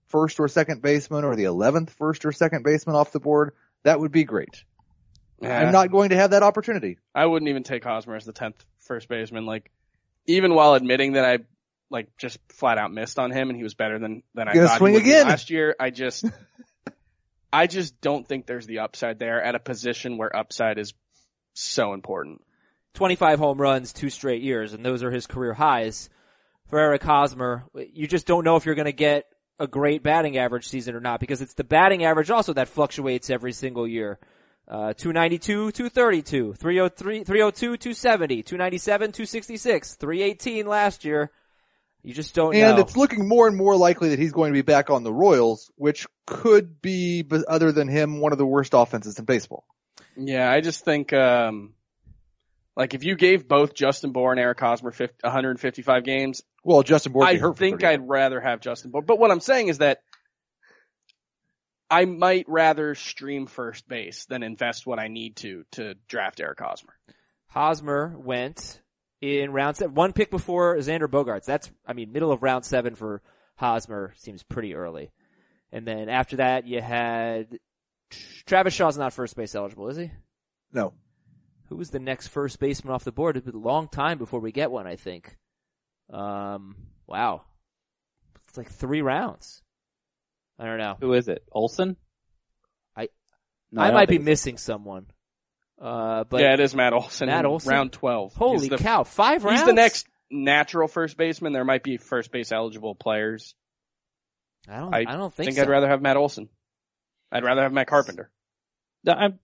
first or second baseman or the 11th first or second baseman off the board, that would be great. Yeah. I'm not going to have that opportunity. I wouldn't even take Hosmer as the 10th first baseman. Like, even while admitting that I, like, just flat out missed on him and he was better than, than I Gonna thought swing he would again. last year, I just, I just don't think there's the upside there at a position where upside is so important. 25 home runs two straight years, and those are his career highs. For Eric Hosmer, you just don't know if you're going to get a great batting average season or not because it's the batting average also that fluctuates every single year. Uh, 292, 232, 303, 302, 270, 297, 266, 318 last year. You just don't And know. it's looking more and more likely that he's going to be back on the Royals, which could be, other than him, one of the worst offenses in baseball. Yeah, I just think, um, like if you gave both Justin Bour and Eric Hosmer 50, 155 games, Well, Justin Bour I think I'd rather have Justin Bour. But what I'm saying is that I might rather stream first base than invest what I need to to draft Eric Hosmer. Hosmer went in round seven, one pick before Xander Bogaerts. That's, I mean, middle of round seven for Hosmer seems pretty early. And then after that, you had Travis Shaw's not first base eligible, is he? No. Who was the next first baseman off the board? It's been a long time before we get one, I think. Um, wow. It's like three rounds. I don't know. Who is it? Olson? I- No, I don't might be think it's- missing someone. Uh, but yeah, it is Matt Olson. Matt Olson? round 12. holy the, cow, five rounds? He's the next natural first baseman. There might be first base eligible players. I don't, I, I don't think, think so. I'd rather have Matt Olson. I'd rather have Matt Carpenter. I'm,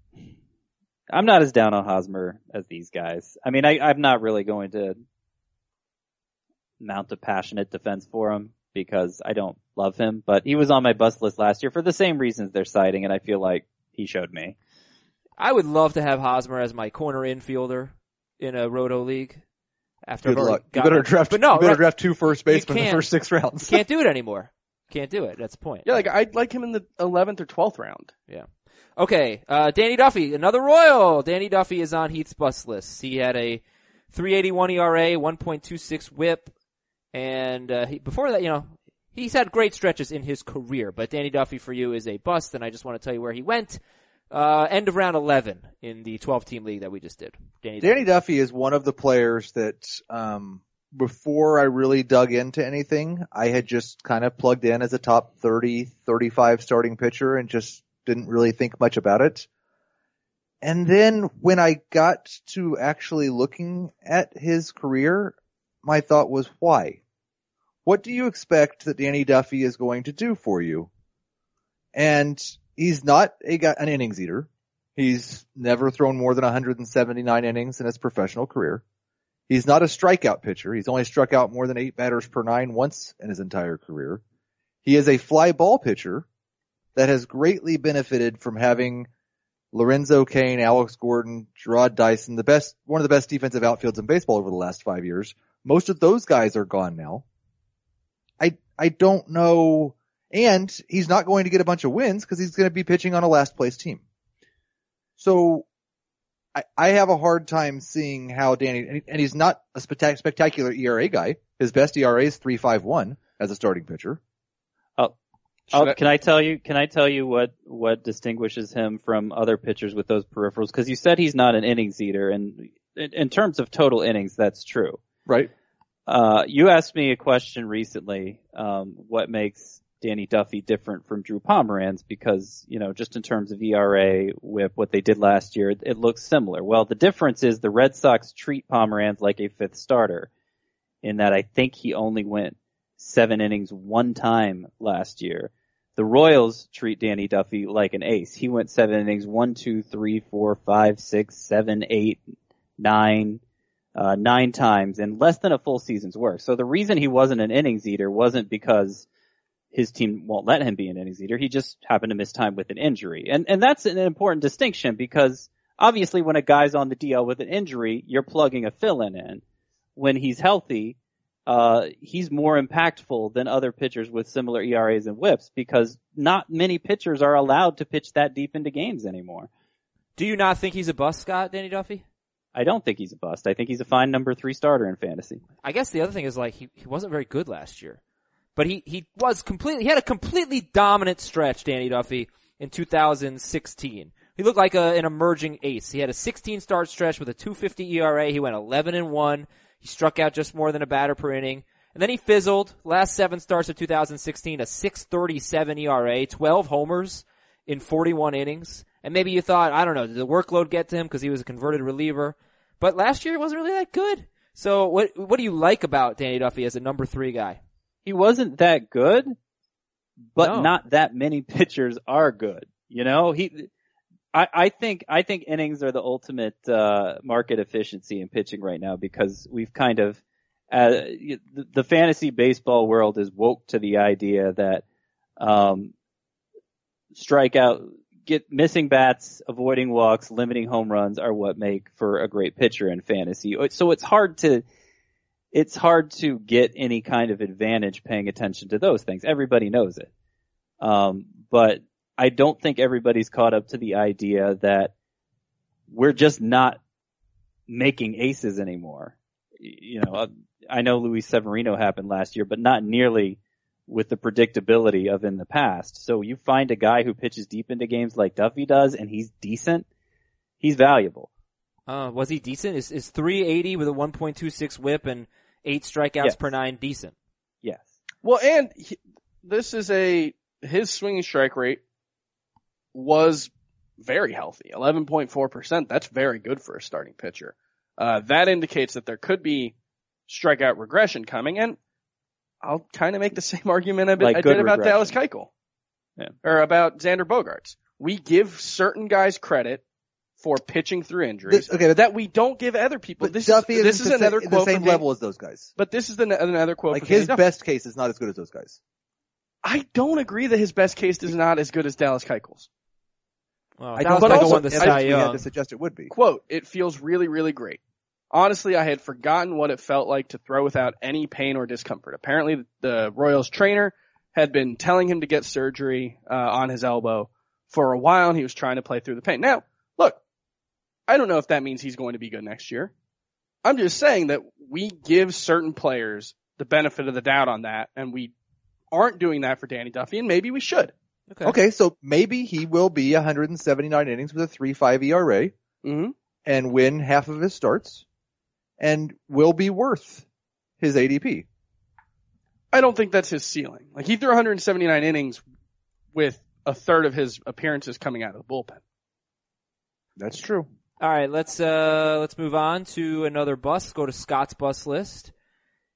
I'm not as down on Hosmer as these guys. I mean, I, I'm not really going to mount a passionate defense for him because I don't love him, but he was on my bust list last year for the same reasons they're citing, and I feel like he showed me. I would love to have Hosmer as my corner infielder in a roto league. After Good luck. You better draft, but no, you better right, draft two first basemen in the first six rounds. can't do it anymore. Can't do it. That's the point. Yeah, like I'd like him in the 11th or 12th round. Yeah. Okay, uh, Danny Duffy, another Royal. Danny Duffy is on Heath's bus list. He had a 381 ERA, 1.26 whip, and, uh, he, before that, you know, he's had great stretches in his career, but Danny Duffy for you is a bust, and I just want to tell you where he went. Uh, end of round 11 in the 12 team league that we just did. Danny Danny Duffy is one of the players that, um, before I really dug into anything, I had just kind of plugged in as a top 30, 35 starting pitcher and just didn't really think much about it. And then when I got to actually looking at his career, my thought was why? What do you expect that Danny Duffy is going to do for you? And he's not a an innings eater. He's never thrown more than 179 innings in his professional career. He's not a strikeout pitcher. He's only struck out more than eight batters per nine once in his entire career. He is a fly ball pitcher, that has greatly benefited from having Lorenzo Cain, Alex Gordon, Jarrod Dyson, the best, one of the best defensive outfields in baseball over the last five years. Most of those guys are gone now. I, I don't know. And he's not going to get a bunch of wins because he's going to be pitching on a last place team. So I, I have a hard time seeing how Danny, and, and he's not a spectac- spectacular ERA guy. His best ERA is 351 as a starting pitcher. Oh, Should I- can I tell you? Can I tell you what what distinguishes him from other pitchers with those peripherals? Because you said he's not an innings eater, and in, in terms of total innings, that's true. Right. Uh, you asked me a question recently. Um, what makes Danny Duffy different from Drew Pomeranz? Because you know, just in terms of ERA, WHIP, what they did last year, it looks similar. Well, the difference is the Red Sox treat Pomeranz like a fifth starter, in that I think he only went seven innings one time last year. The Royals treat Danny Duffy like an ace. He went seven innings, one, two, three, four, five, six, seven, eight, nine, uh, nine times in less than a full season's work. So the reason he wasn't an innings eater wasn't because his team won't let him be an innings eater. He just happened to miss time with an injury. And, and that's an important distinction because obviously when a guy's on the DL with an injury, you're plugging a fill-in in. When he's healthy, uh, he's more impactful than other pitchers with similar ERAs and whips because not many pitchers are allowed to pitch that deep into games anymore. Do you not think he's a bust, Scott, Danny Duffy? I don't think he's a bust. I think he's a fine number three starter in fantasy. I guess the other thing is like he, he wasn't very good last year, but he, he was completely, he had a completely dominant stretch, Danny Duffy, in 2016. He looked like a, an emerging ace. He had a 16 start stretch with a 250 ERA. He went 11 and 1. He struck out just more than a batter per inning. And then he fizzled. Last seven starts of 2016, a 637 ERA, 12 homers in 41 innings. And maybe you thought, I don't know, did the workload get to him because he was a converted reliever? But last year it wasn't really that good. So what what do you like about Danny Duffy as a number three guy? He wasn't that good, but No. not that many pitchers are good. You know, he, I, I think, I think innings are the ultimate, uh, market efficiency in pitching right now because we've kind of, uh, the, the fantasy baseball world is woke to the idea that, um, strikeout, get missing bats, avoiding walks, limiting home runs are what make for a great pitcher in fantasy. So it's hard to, it's hard to get any kind of advantage paying attention to those things. Everybody knows it. Um, but I don't think everybody's caught up to the idea that we're just not making aces anymore. You know, uh, I know Luis Severino happened last year, but not nearly with the predictability of in the past. So you find a guy who pitches deep into games like Duffy does and he's decent, he's valuable. Uh, was he decent? Is is 380 with a 1.26 WHIP and eight strikeouts Yes. per nine decent? Yes. Well, and he, this is a his swinging strike rate was very healthy, eleven point four percent. That's very good for a starting pitcher. Uh, that indicates that there could be strikeout regression coming, and I'll kind of make the same argument I, Like I good did about regression. Dallas Keuchel, Yeah. or about Xander Bogaerts. We give certain guys credit for pitching through injuries This- okay, but- that we don't give other people. But this Duffy is, this isn't the, another in quote the same from Dan- level as those guys. But this is the, another quote. Like from Danny his Duffy. best case is not as good as those guys. I don't agree that his best case is not as good as Dallas Keuchel's. Well, I don't but Keuchel also- won the I Cy Evidence we had to suggest it would be. Quote, it feels really, really great. Honestly, I had forgotten what it felt like to throw without any pain or discomfort. Apparently the Royals trainer had been telling him to get surgery, uh, on his elbow for a while and he was trying to play through the pain. Now, look, I don't know if that means he's going to be good next year. I'm just saying that we give certain players the benefit of the doubt on that and we aren't doing that for Danny Duffy and maybe we should. Okay. Okay, so maybe he will be 179 innings with a 3.5 ERA Mm-hmm. and win half of his starts and will be worth his ADP. I don't think that's his ceiling. Like he threw 179 innings with a third of his appearances coming out of the bullpen. That's true. All right, let's uh let's move on to another bus. Go to Scott's bus list.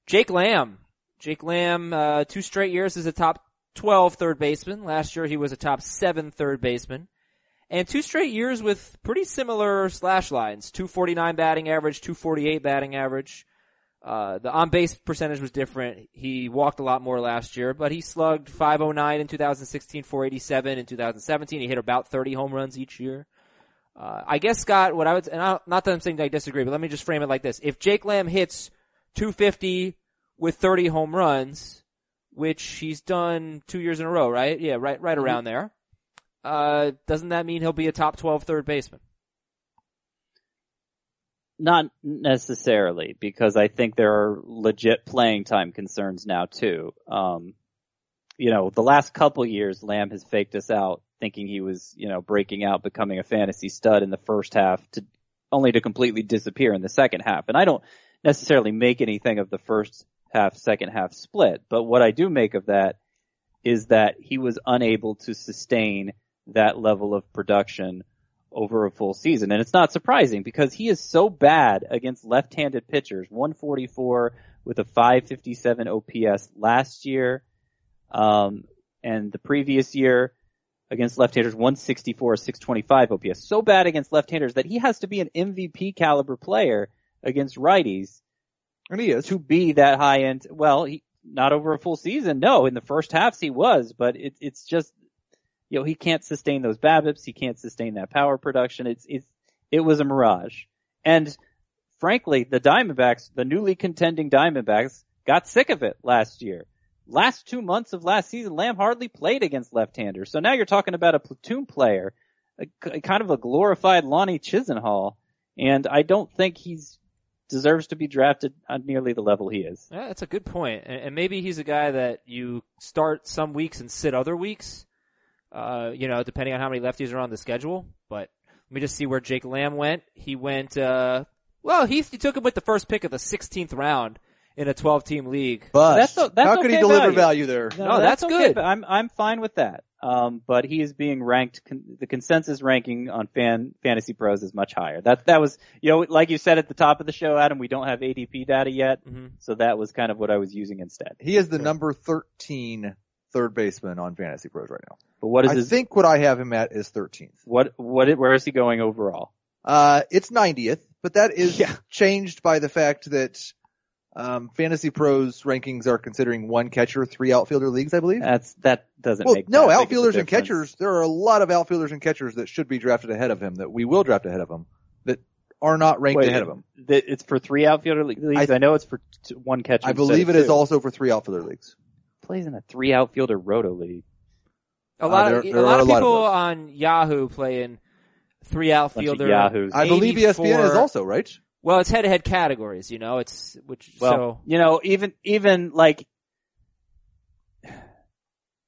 Jake Lamb. Jake Lamb, uh, two straight years as a top 12 third baseman. Last year he was a top seven third baseman. And two straight years with pretty similar slash lines. 249 batting average, 248 batting average. Uh, the on base percentage was different. He walked a lot more last year, but he slugged 509 in 2016, 487 in 2017. He hit about 30 home runs each year. Uh, I guess Scott, what I would, and I, not that I'm saying I disagree, but let me just frame it like this. If Jake Lamb hits 250 with 30 home runs, which he's done two years in a row, right? Yeah, right, right around there. Uh, doesn't that mean he'll be a top 12 third baseman? Not necessarily, because I think there are legit playing time concerns now too. Um, you know, the last couple years, Lamb has faked us out, thinking he was, you know, breaking out, becoming a fantasy stud in the first half, to only to completely disappear in the second half. And I don't necessarily make anything of the first half, second half split, but what I do make of that is that he was unable to sustain that level of production over a full season. And it's not surprising because he is so bad against left-handed pitchers. 144 with a 557 OPS last year. Um, and the previous year against left-handers, 164, 625 OPS. So bad against left-handers that he has to be an MVP caliber player against righties. And he is. To be that high end, well, he, not over a full season. No, in the first halves he was, but it, it's just you know, he can't sustain those BABIPs. He can't sustain that power production. It's, it's, it was a mirage. And frankly, the Diamondbacks, the newly contending Diamondbacks got sick of it last year. Last two months of last season, Lamb hardly played against left-handers. So now you're talking about a platoon player, a, a kind of a glorified Lonnie Chisenhall. And I don't think he's deserves to be drafted on nearly the level he is. Yeah, that's a good point. And, maybe he's a guy that you start some weeks and sit other weeks uh, you know, depending on how many lefties are on the schedule. But let me just see where Jake Lamb went. He went, uh, well, he, he took him with the first pick of the 16th round in a 12 team league. But That's that's how could he deliver value. value, there? No, that's okay, good. I'm I'm fine with that. Um, but he is being ranked. Con- the consensus ranking on Fan Fantasy Pros is much higher. That that was you know like you said at the top of the show, Adam. We don't have ADP data yet, Mhm. so that was kind of what I was using instead. He is the number 13 third baseman on Fantasy Pros right now. But what is I his? think what I have him at is 13th. what what where is he going overall? Uh, it's 90th, but that is Yeah. changed by the fact that um, Fantasy Pros rankings are considering one catcher, three outfielder leagues, I believe. That's that doesn't well, make no, that big of a outfielders and catchers. There are a lot of outfielders and catchers that should be drafted ahead of him that we will draft ahead of him that are not ranked Wait, ahead of him. that it's for three outfielder leagues. I, know it's for t- one catcher. I believe of it is two. also for three outfielder leagues. plays in a three outfielder roto league. A Uh, lot there- of, there a lot of a lot of people on Yahoo play in three outfielder. of yahoos. I believe ESPN is also right. Well, it's head to head categories, you know, it's, which, Well, so, you know, even even like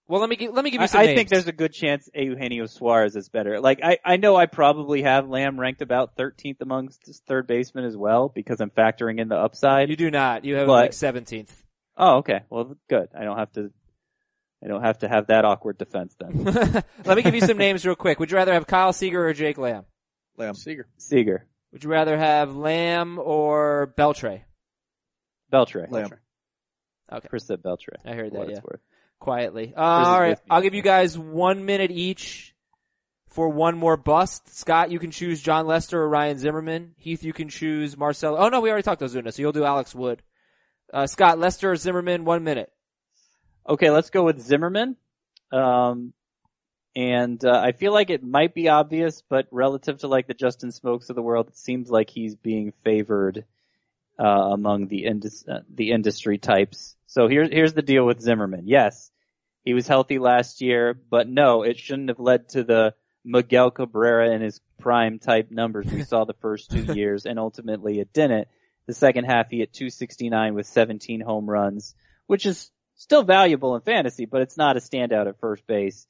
well, let me, gi- let me give you some I names. think there's a good chance Eugenio Suarez is better. Like I, I know I probably have Lamb ranked about 13th amongst his third baseman as well because I'm factoring in the upside. You do not. You have But- like 17th. Oh, okay. Well, good. I don't have to. I don't have to have that awkward defense then. let me give you some names real quick. Would you rather have Kyle Seager or Jake Lamb? Lamb. Seager. Seager, Would you rather have Lamb or Beltray? Beltre, Lamb. Okay. Chris said Beltre. I heard that, yeah. Quietly. Uh, all right. I'll give you guys one minute each for one more bust. Scott, you can choose Jon Lester or Ryan Zimmerman. Heath, you can choose Marcell. Oh no, we already talked Ozuna, so you'll do Alex Wood. Uh, Scott, Lester or Zimmerman, one minute. Okay, let's go with Zimmerman. Um, and uh, I feel like it might be obvious, but relative to like the Justin Smoaks of the world, it seems like he's being favored uh, among the indus- uh, the industry types. So here's here's the deal with Zimmerman. Yes, he was healthy last year, but no, it shouldn't have led to the Miguel Cabrera in his prime type numbers we saw the first two years, and ultimately it didn't. The second half, he hit 269 with 17 home runs, which is still valuable in fantasy, but it's not a standout at first base.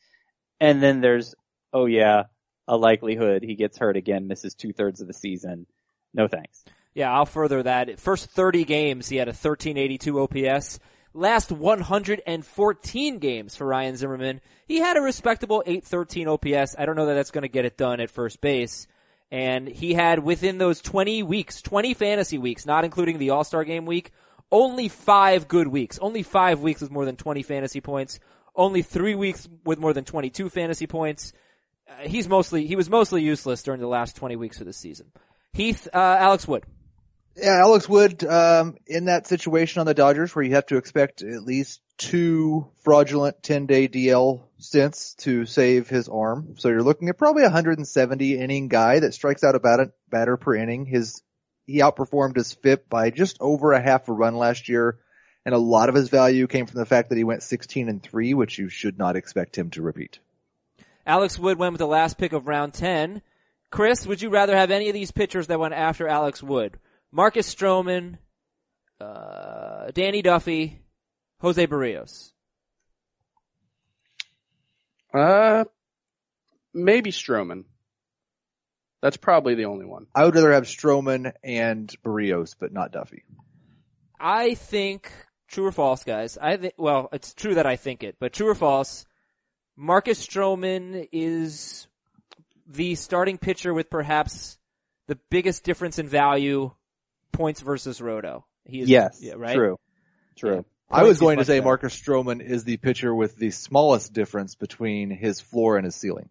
And then there's, oh yeah, a likelihood he gets hurt again, misses two thirds of the season. No thanks. Yeah, I'll further that. First 30 games, he had a 1382 OPS. Last 114 games for Ryan Zimmerman, he had a respectable 813 OPS. I don't know that that's going to get it done at first base. And he had within those 20 weeks, 20 fantasy weeks, not including the All-Star game week, only five good weeks. Only five weeks with more than 20 fantasy points. Only three weeks with more than 22 fantasy points. Uh, he's mostly, he was mostly useless during the last 20 weeks of the season. Heath, uh, Alex Wood. Yeah, Alex Wood, um, in that situation on the Dodgers where you have to expect at least two fraudulent 10 day DL stints to save his arm. So you're looking at probably a 170 inning guy that strikes out about a batter per inning. His, he outperformed his FIP by just over a half a run last year. And a lot of his value came from the fact that he went 16 and 3, which you should not expect him to repeat. Alex Wood went with the last pick of round 10. Chris, would you rather have any of these pitchers that went after Alex Wood? Marcus Stroman, uh, Danny Duffy, Jose Berrios. Uh, maybe Stroman. That's probably the only one. I would rather have Stroman and Berrios, but not Duffy. I think true or false, guys. I think well, it's true that I think it, but true or false, Marcus Stroman is the starting pitcher with perhaps the biggest difference in value points versus roto. He is Yes, yeah, right? true, true. Yeah. I was going to say better. Marcus Stroman is the pitcher with the smallest difference between his floor and his ceiling.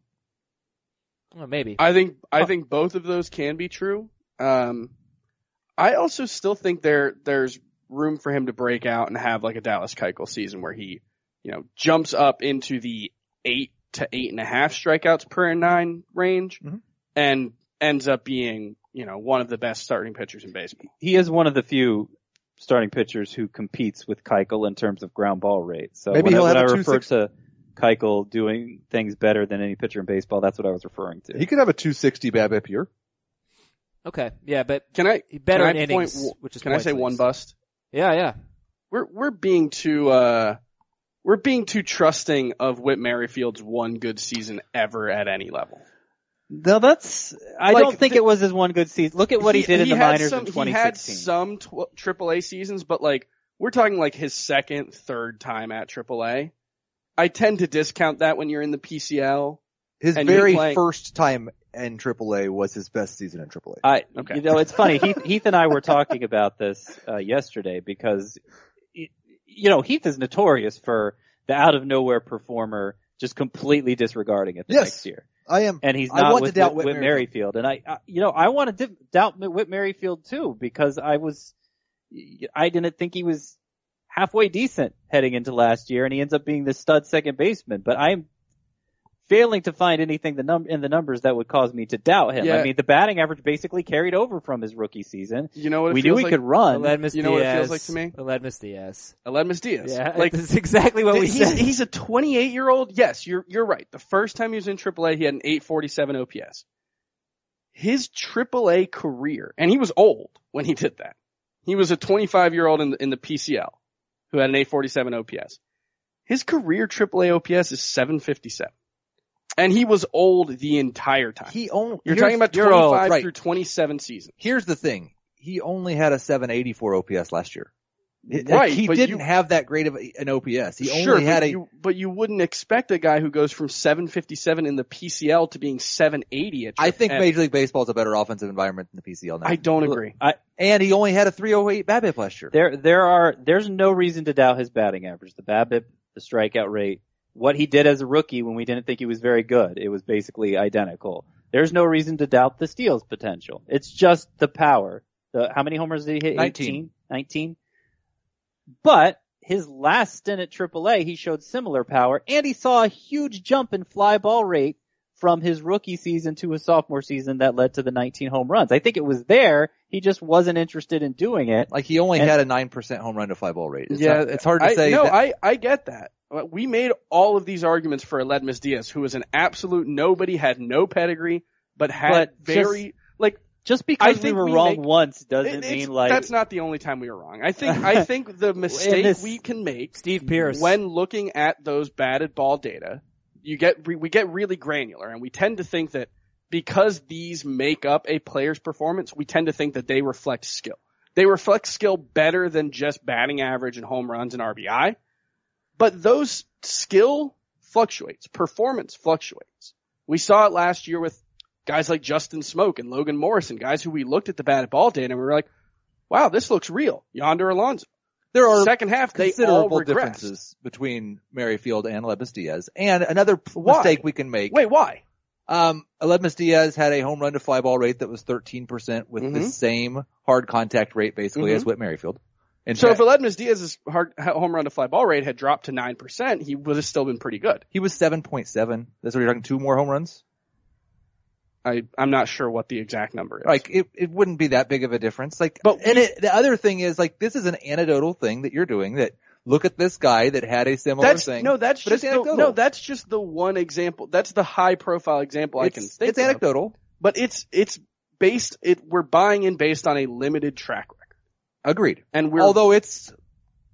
Well, maybe. I think I think both of those can be true. Um, I also still think there there's room for him to break out and have like a Dallas Keuchel season where he, you know, jumps up into the eight to eight and a half strikeouts per nine range, Mhm. and ends up being you know one of the best starting pitchers in baseball. He is one of the few starting pitchers who competes with Keuchel in terms of ground ball rate. So Maybe when, I, he'll when have a refer 260 to Keuchel doing things better than any pitcher in baseball, that's what I was referring to. He could have a 260 BABIP year. Okay. Yeah, but Can I better can in I point- innings, which is can I points say one bust? Yeah, yeah. We're we're being too uh we're being too trusting of Whit Merrifield's one good season ever at any level. No, that's. I Like, don't think the- it was his one good season. Look at what he, did in the had minors some, in He had some tw- AAA seasons, but like we're talking like his second, third time at AAA. I tend to discount that when you're in the PCL. His very first time in AAA was his best season in AAA. I, Okay. you know, it's funny. Heath, Heath and I were talking about this uh, yesterday because, y- you know, Heath is notorious for the out of nowhere performer just completely disregarding it the Yes. next year. I am. And he's I not want with Whit, Whit Whit Merrifield. And I, I, you know, I want to di- doubt Whit Merrifield too because I was, I didn't think he was halfway decent heading into last year, and he ends up being the stud second baseman. But I'm failing to find anything the num- in the numbers that would cause me to doubt him. Yeah. I mean, the batting average basically carried over from his rookie season. You know what we knew feels he like? could run. Aledmys you know what it feels like to me? Aledmys Diaz. Aledmys Diaz. Yeah, like that's exactly what we he's, said. he's a 28 year old. Yes, you're you're right. The first time he was in AAA, he had an 847 OPS. His AAA career, and he was old when he did that. He was a 25 year old in the, in the PCL who had an 847 OPS. His career AAA OPS is 757. And he was old the entire time. He only. You're talking about you're old, 25 right. through 27 seasons. Here's the thing. He only had a 784 OPS last year. Right, He didn't you- have that great of an OPS. He sure, only had but a. you, but you wouldn't expect a guy who goes from 757 in the PCL to being 780 at. I think at- Major League Baseball is a better offensive environment than the PCL now. I don't agree. I, and he only had a 308 BABIP last year. there, there are, there's no reason to doubt his batting average, the BABIP, the strikeout rate, what he did as a rookie when we didn't think he was very good. It was basically identical. There's no reason to doubt the steals potential. It's just the power. The, how many homers did he hit? 19. 18? 19? But his last stint at AAA, he showed similar power and he saw a huge jump in fly ball rate from his rookie season to his sophomore season that led to the 19 home runs. I think it was there. He just wasn't interested in doing it. Like he only And- had a 9% home run to fly ball rate. It's yeah, not- it's hard to I, say. No, that- I I get that. Uh, We made all of these arguments for Aledmys Diaz, who was an absolute nobody, had no pedigree, but had But very like. Just I because we were we wrong make- once doesn't it's- mean like that's not the only time we were wrong. I think I think the mistake this- we can make Steve Pearce. when looking at those batted ball data, you get we get really granular, and we tend to think that because these make up a player's performance, we tend to think that they reflect skill. They reflect skill better than just batting average and home runs and RBI, but those skill fluctuates, performance fluctuates. We saw it last year with guys like Justin Smoak and Logan Morrison, guys who we looked at the batted ball data and we were like, wow, this looks real. Yonder Alonso. there are Second half, considerable differences between Merrifield and Lebus Diaz. And another Why? mistake we can make. Wait, why? Um, Aledmys Diaz had a home run to fly ball rate that was 13% with the Mhm. same hard contact rate basically Mhm. as Whit Merrifield. And So if Jack- Diaz's hard home run to fly ball rate had dropped to nine percent, he would have still been pretty good. he was 7.7. That's what you're talking two more home runs? I I'm not sure what the exact number is. Like it, it wouldn't be that big of a difference. Like, But and it, the other thing is like this is an anecdotal thing that you're doing that look at this guy that had a similar that's thing. no, that's but just it's the, no, that's just the one example. That's the high profile example I it's, can think it's of. anecdotal. But it's it's based. It we're buying in based on a limited track record, Agreed. and we're Although it's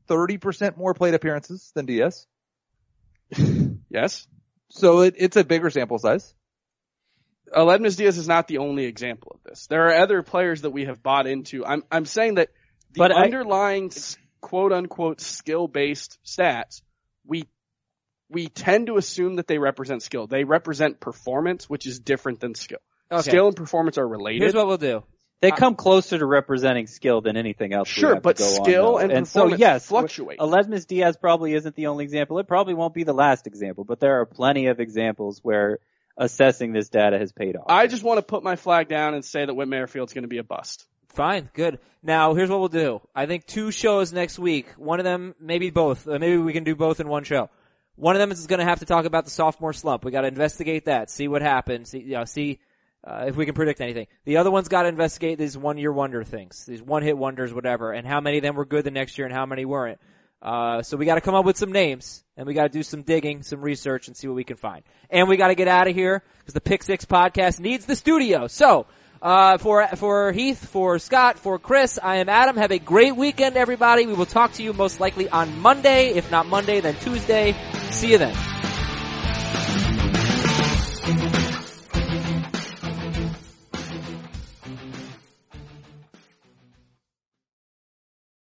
30% more plate appearances than Diaz. yes, So it, it's a bigger sample size. Aledmys Diaz is not the only example of this. There are other players that we have bought into. I'm I'm saying that the But I- underlying quote unquote skill based stats, we we tend to assume that they represent skill. They represent performance, which is different than skill. Okay. Skill and performance are related. Here's what we'll do. They uh, come closer to representing skill than anything else. we Sure, have to but go on, skill though. and and so performance yes, fluctuate. Aledmys Diaz probably isn't the only example. It probably won't be the last example, but there are plenty of examples where assessing this data has paid off. I just want to put my flag down and say that Whit Merrifield's going to be a bust. Fine, good. Now, here's what we'll do. I think two shows next week. One of them, maybe both. Uh, maybe we can do both in one show. One of them is going to have to talk about the sophomore slump. We got to investigate that, see what happened, see, you know, see uh, if we can predict anything. The other one's got to investigate these one-year wonder things, these one-hit wonders, whatever, and how many of them were good the next year and how many weren't. Uh, so we got to come up with some names, and we got to do some digging, some research, and see what we can find. And we got to get out of here because the Pick Six podcast needs the studio. So. Uh, for for Heath, for Scott, for Chris, I am Adam. Have a great weekend, everybody. We will talk to you most likely on Monday. If not Monday, then Tuesday. See you then.